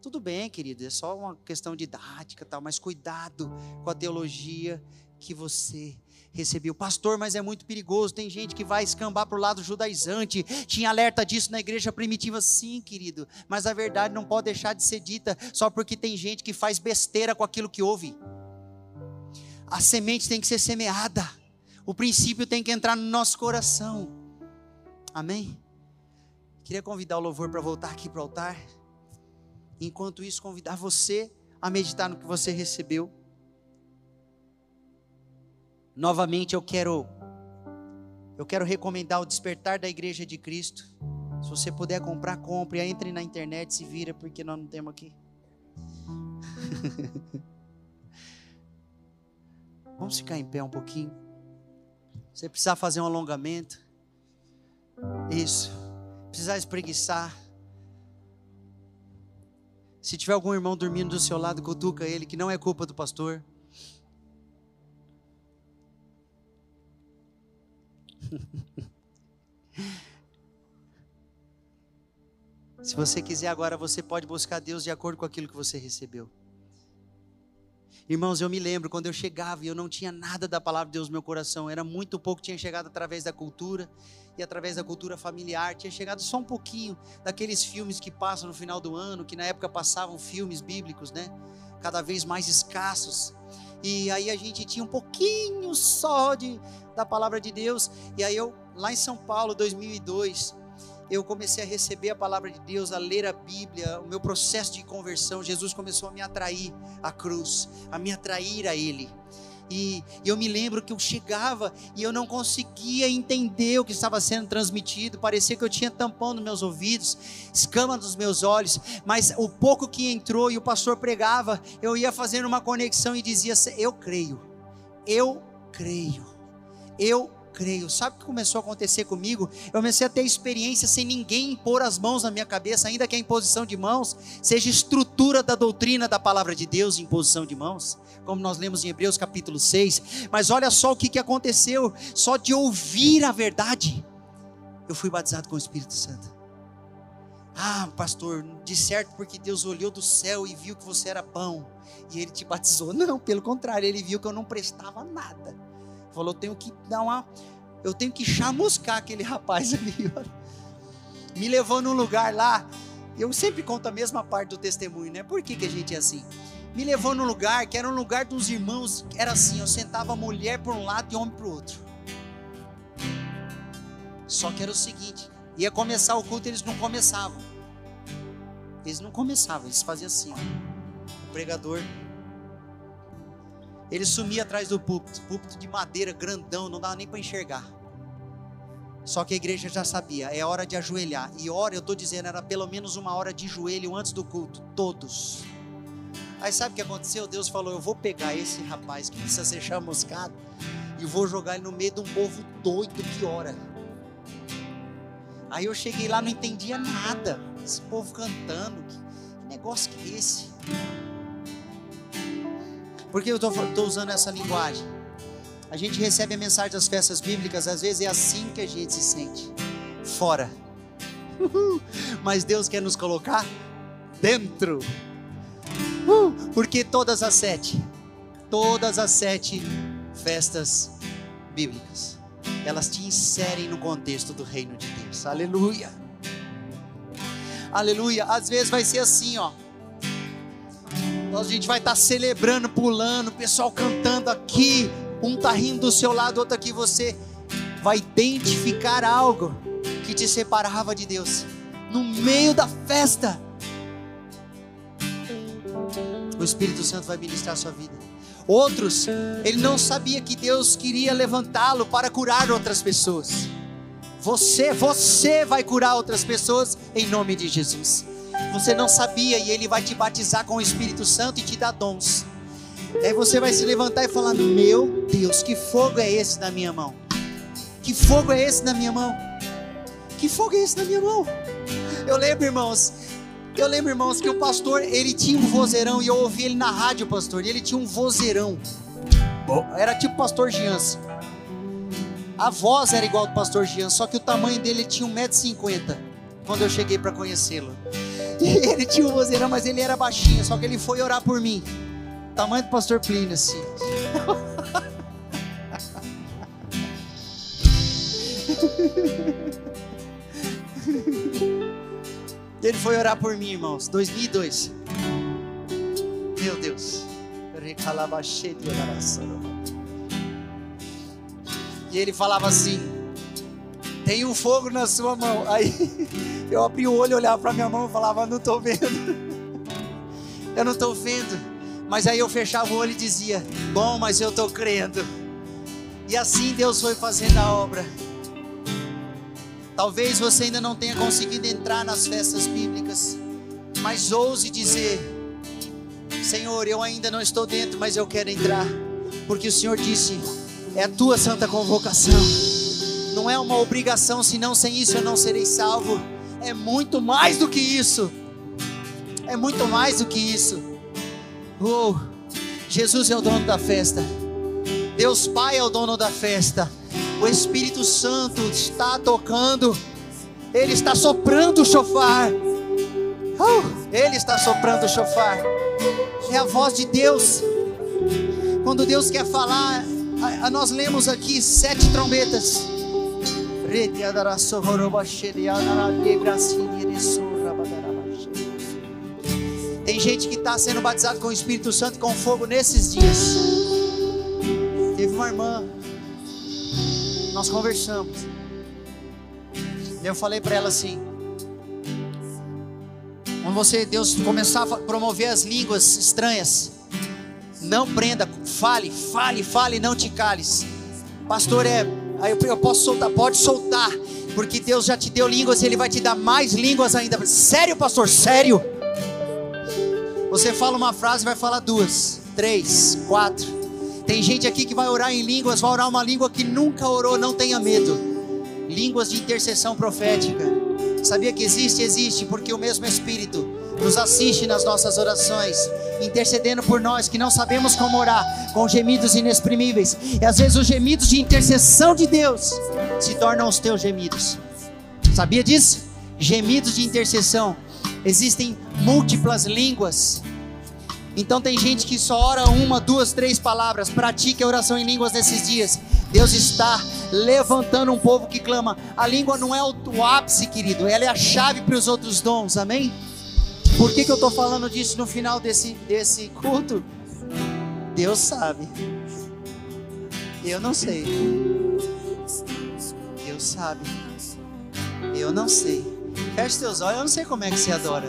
Tudo bem, querido, é só uma questão didática, tal, mas cuidado com a teologia que você recebeu. Pastor, mas é muito perigoso. Tem gente que vai escambar para o lado judaizante. Tinha alerta disso na igreja primitiva, sim, querido. Mas a verdade não pode deixar de ser dita só porque tem gente que faz besteira com aquilo que ouve. A semente tem que ser semeada. O princípio tem que entrar no nosso coração. Amém? Queria convidar o louvor para voltar aqui para o altar. Enquanto isso, convidar você a meditar no que você recebeu. Novamente eu quero eu quero recomendar o Despertar da Igreja de Cristo. Se você puder comprar, compre. Entre na internet, se vira, porque nós não temos aqui. Vamos ficar em pé um pouquinho. Você precisar fazer um alongamento. Isso. Precisar espreguiçar. Se tiver algum irmão dormindo do seu lado, cutuca ele, que não é culpa do pastor. Se você quiser agora, você pode buscar Deus de acordo com aquilo que você recebeu. Irmãos, eu me lembro quando eu chegava e eu não tinha nada da palavra de Deus no meu coração, era muito pouco, tinha chegado através da cultura e através da cultura familiar, tinha chegado só um pouquinho daqueles filmes que passam no final do ano, que na época passavam filmes bíblicos, né? Cada vez mais escassos. E aí a gente tinha um pouquinho só de, da palavra de Deus. E aí eu, lá em São Paulo, 2002, eu comecei a receber a palavra de Deus, a ler a Bíblia, o meu processo de conversão, Jesus começou a me atrair à cruz, a me atrair a Ele. E eu me lembro que eu chegava e eu não conseguia entender o que estava sendo transmitido. Parecia que eu tinha tampão nos meus ouvidos, escama nos meus olhos. Mas o pouco que entrou e o pastor pregava, eu ia fazendo uma conexão e dizia: Eu creio, eu creio, eu creio. Sabe o que começou a acontecer comigo? Eu comecei a ter experiência sem ninguém impor as mãos na minha cabeça, ainda que a imposição de mãos seja estrutura da doutrina da palavra de Deus, imposição de mãos, como nós lemos em Hebreus capítulo 6. Mas olha só o que, que aconteceu, só de ouvir a verdade, eu fui batizado com o Espírito Santo. Ah, pastor, de certo porque Deus olhou do céu e viu que você era bom e ele te batizou. Não, pelo contrário, ele viu que eu não prestava nada. Falou, eu tenho que dar uma. Eu tenho que chamuscar aquele rapaz ali. Me levou num lugar lá. Eu sempre conto a mesma parte do testemunho, né? Por que, que a gente é assim? Me levou num lugar que era um lugar dos irmãos. Era assim: eu sentava mulher por um lado e homem para o outro. Só que era o seguinte: ia começar o culto, eles não começavam. Eles não começavam, eles faziam assim. Ó. O pregador ele sumia atrás do púlpito, púlpito de madeira grandão, não dava nem para enxergar. Só que a igreja já sabia, é hora de ajoelhar. E hora, eu estou dizendo, era pelo menos uma hora de joelho antes do culto, todos. Aí sabe o que aconteceu? Deus falou: Eu vou pegar esse rapaz que precisa ser chamuscado e vou jogar ele no meio de um povo doido que ora. Aí eu cheguei lá, não entendia nada. Esse povo cantando, que negócio que é esse? Por que eu estou usando essa linguagem? A gente recebe a mensagem das festas bíblicas, às vezes é assim que a gente se sente, fora. Mas Deus quer nos colocar dentro. Porque todas as sete, todas as sete festas bíblicas, elas te inserem no contexto do reino de Deus. Aleluia. Aleluia. Às vezes vai ser assim, ó. A gente vai estar celebrando, pulando, o pessoal cantando aqui, um tá rindo do seu lado, outro aqui, você vai identificar algo que te separava de Deus. No meio da festa, o Espírito Santo vai ministrar a sua vida. Outros, ele não sabia que Deus queria levantá-lo para curar outras pessoas. Você, você vai curar outras pessoas em nome de Jesus. Você não sabia e ele vai te batizar com o Espírito Santo e te dar dons. Aí você vai se levantar e falar: Meu Deus, que fogo é esse na minha mão? Que fogo é esse na minha mão? Que fogo é esse na minha mão? Eu lembro, irmãos, eu lembro, irmãos, que o pastor, ele tinha um vozeirão e eu ouvi ele na rádio, pastor, e ele tinha um vozeirão. Era tipo pastor Giança. A voz era igual do pastor Gian, só que o tamanho dele tinha 1,50m quando eu cheguei para conhecê-lo. Ele tinha um vozeirão, mas ele era baixinho, só que ele foi orar por mim. Tamanho do pastor Plínio, assim. Ele foi orar por mim, irmãos. 2002. Meu Deus. E ele falava assim: Tem um fogo na sua mão. Aí eu abri o olho, olhava para minha mão e falava: Não estou vendo. Eu não estou vendo. Mas aí eu fechava o olho e dizia: Bom, mas eu estou crendo. E assim Deus foi fazendo a obra. Talvez você ainda não tenha conseguido entrar nas festas bíblicas, mas ouse dizer: Senhor, eu ainda não estou dentro, mas eu quero entrar, porque o Senhor disse: é a tua santa convocação. Não é uma obrigação, senão sem isso eu não serei salvo. É muito mais do que isso. É muito mais do que isso. Oh, Jesus é o dono da festa. Deus Pai é o dono da festa. O Espírito Santo está tocando, Ele está soprando o chofar. Uh, ele está soprando o chofar. É a voz de Deus. Quando Deus quer falar, nós lemos aqui sete trombetas. Tem gente que está sendo batizado com o Espírito Santo com fogo nesses dias. Teve uma irmã nós conversamos. Eu falei para ela assim: quando você, Deus, começar a promover as línguas estranhas, não prenda, fale, fale, fale, não te cales. Pastor, é, eu posso soltar, pode soltar, porque Deus já te deu línguas e Ele vai te dar mais línguas ainda. Sério, pastor, sério. Você fala uma frase, vai falar duas, três, quatro. Tem gente aqui que vai orar em línguas, vai orar uma língua que nunca orou, não tenha medo. Línguas de intercessão profética. Sabia que existe? Existe, porque o mesmo Espírito nos assiste nas nossas orações, intercedendo por nós que não sabemos como orar, com gemidos inexprimíveis. E às vezes os gemidos de intercessão de Deus se tornam os teus gemidos. Sabia disso? Gemidos de intercessão. Existem múltiplas línguas então tem gente que só ora uma, duas, três palavras. Pratique a oração em línguas nesses dias. Deus está levantando um povo que clama. A língua não é o, ápice, querido. Ela é a chave para os outros dons. Amém? Por que, que eu estou falando disso no final desse, desse culto? Deus sabe. Eu não sei. Deus sabe. Eu não sei. Feche seus olhos. Eu não sei como é que você adora.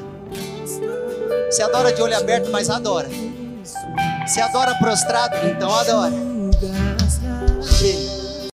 Você adora de olho aberto, mas adora. Você adora prostrado, então adora.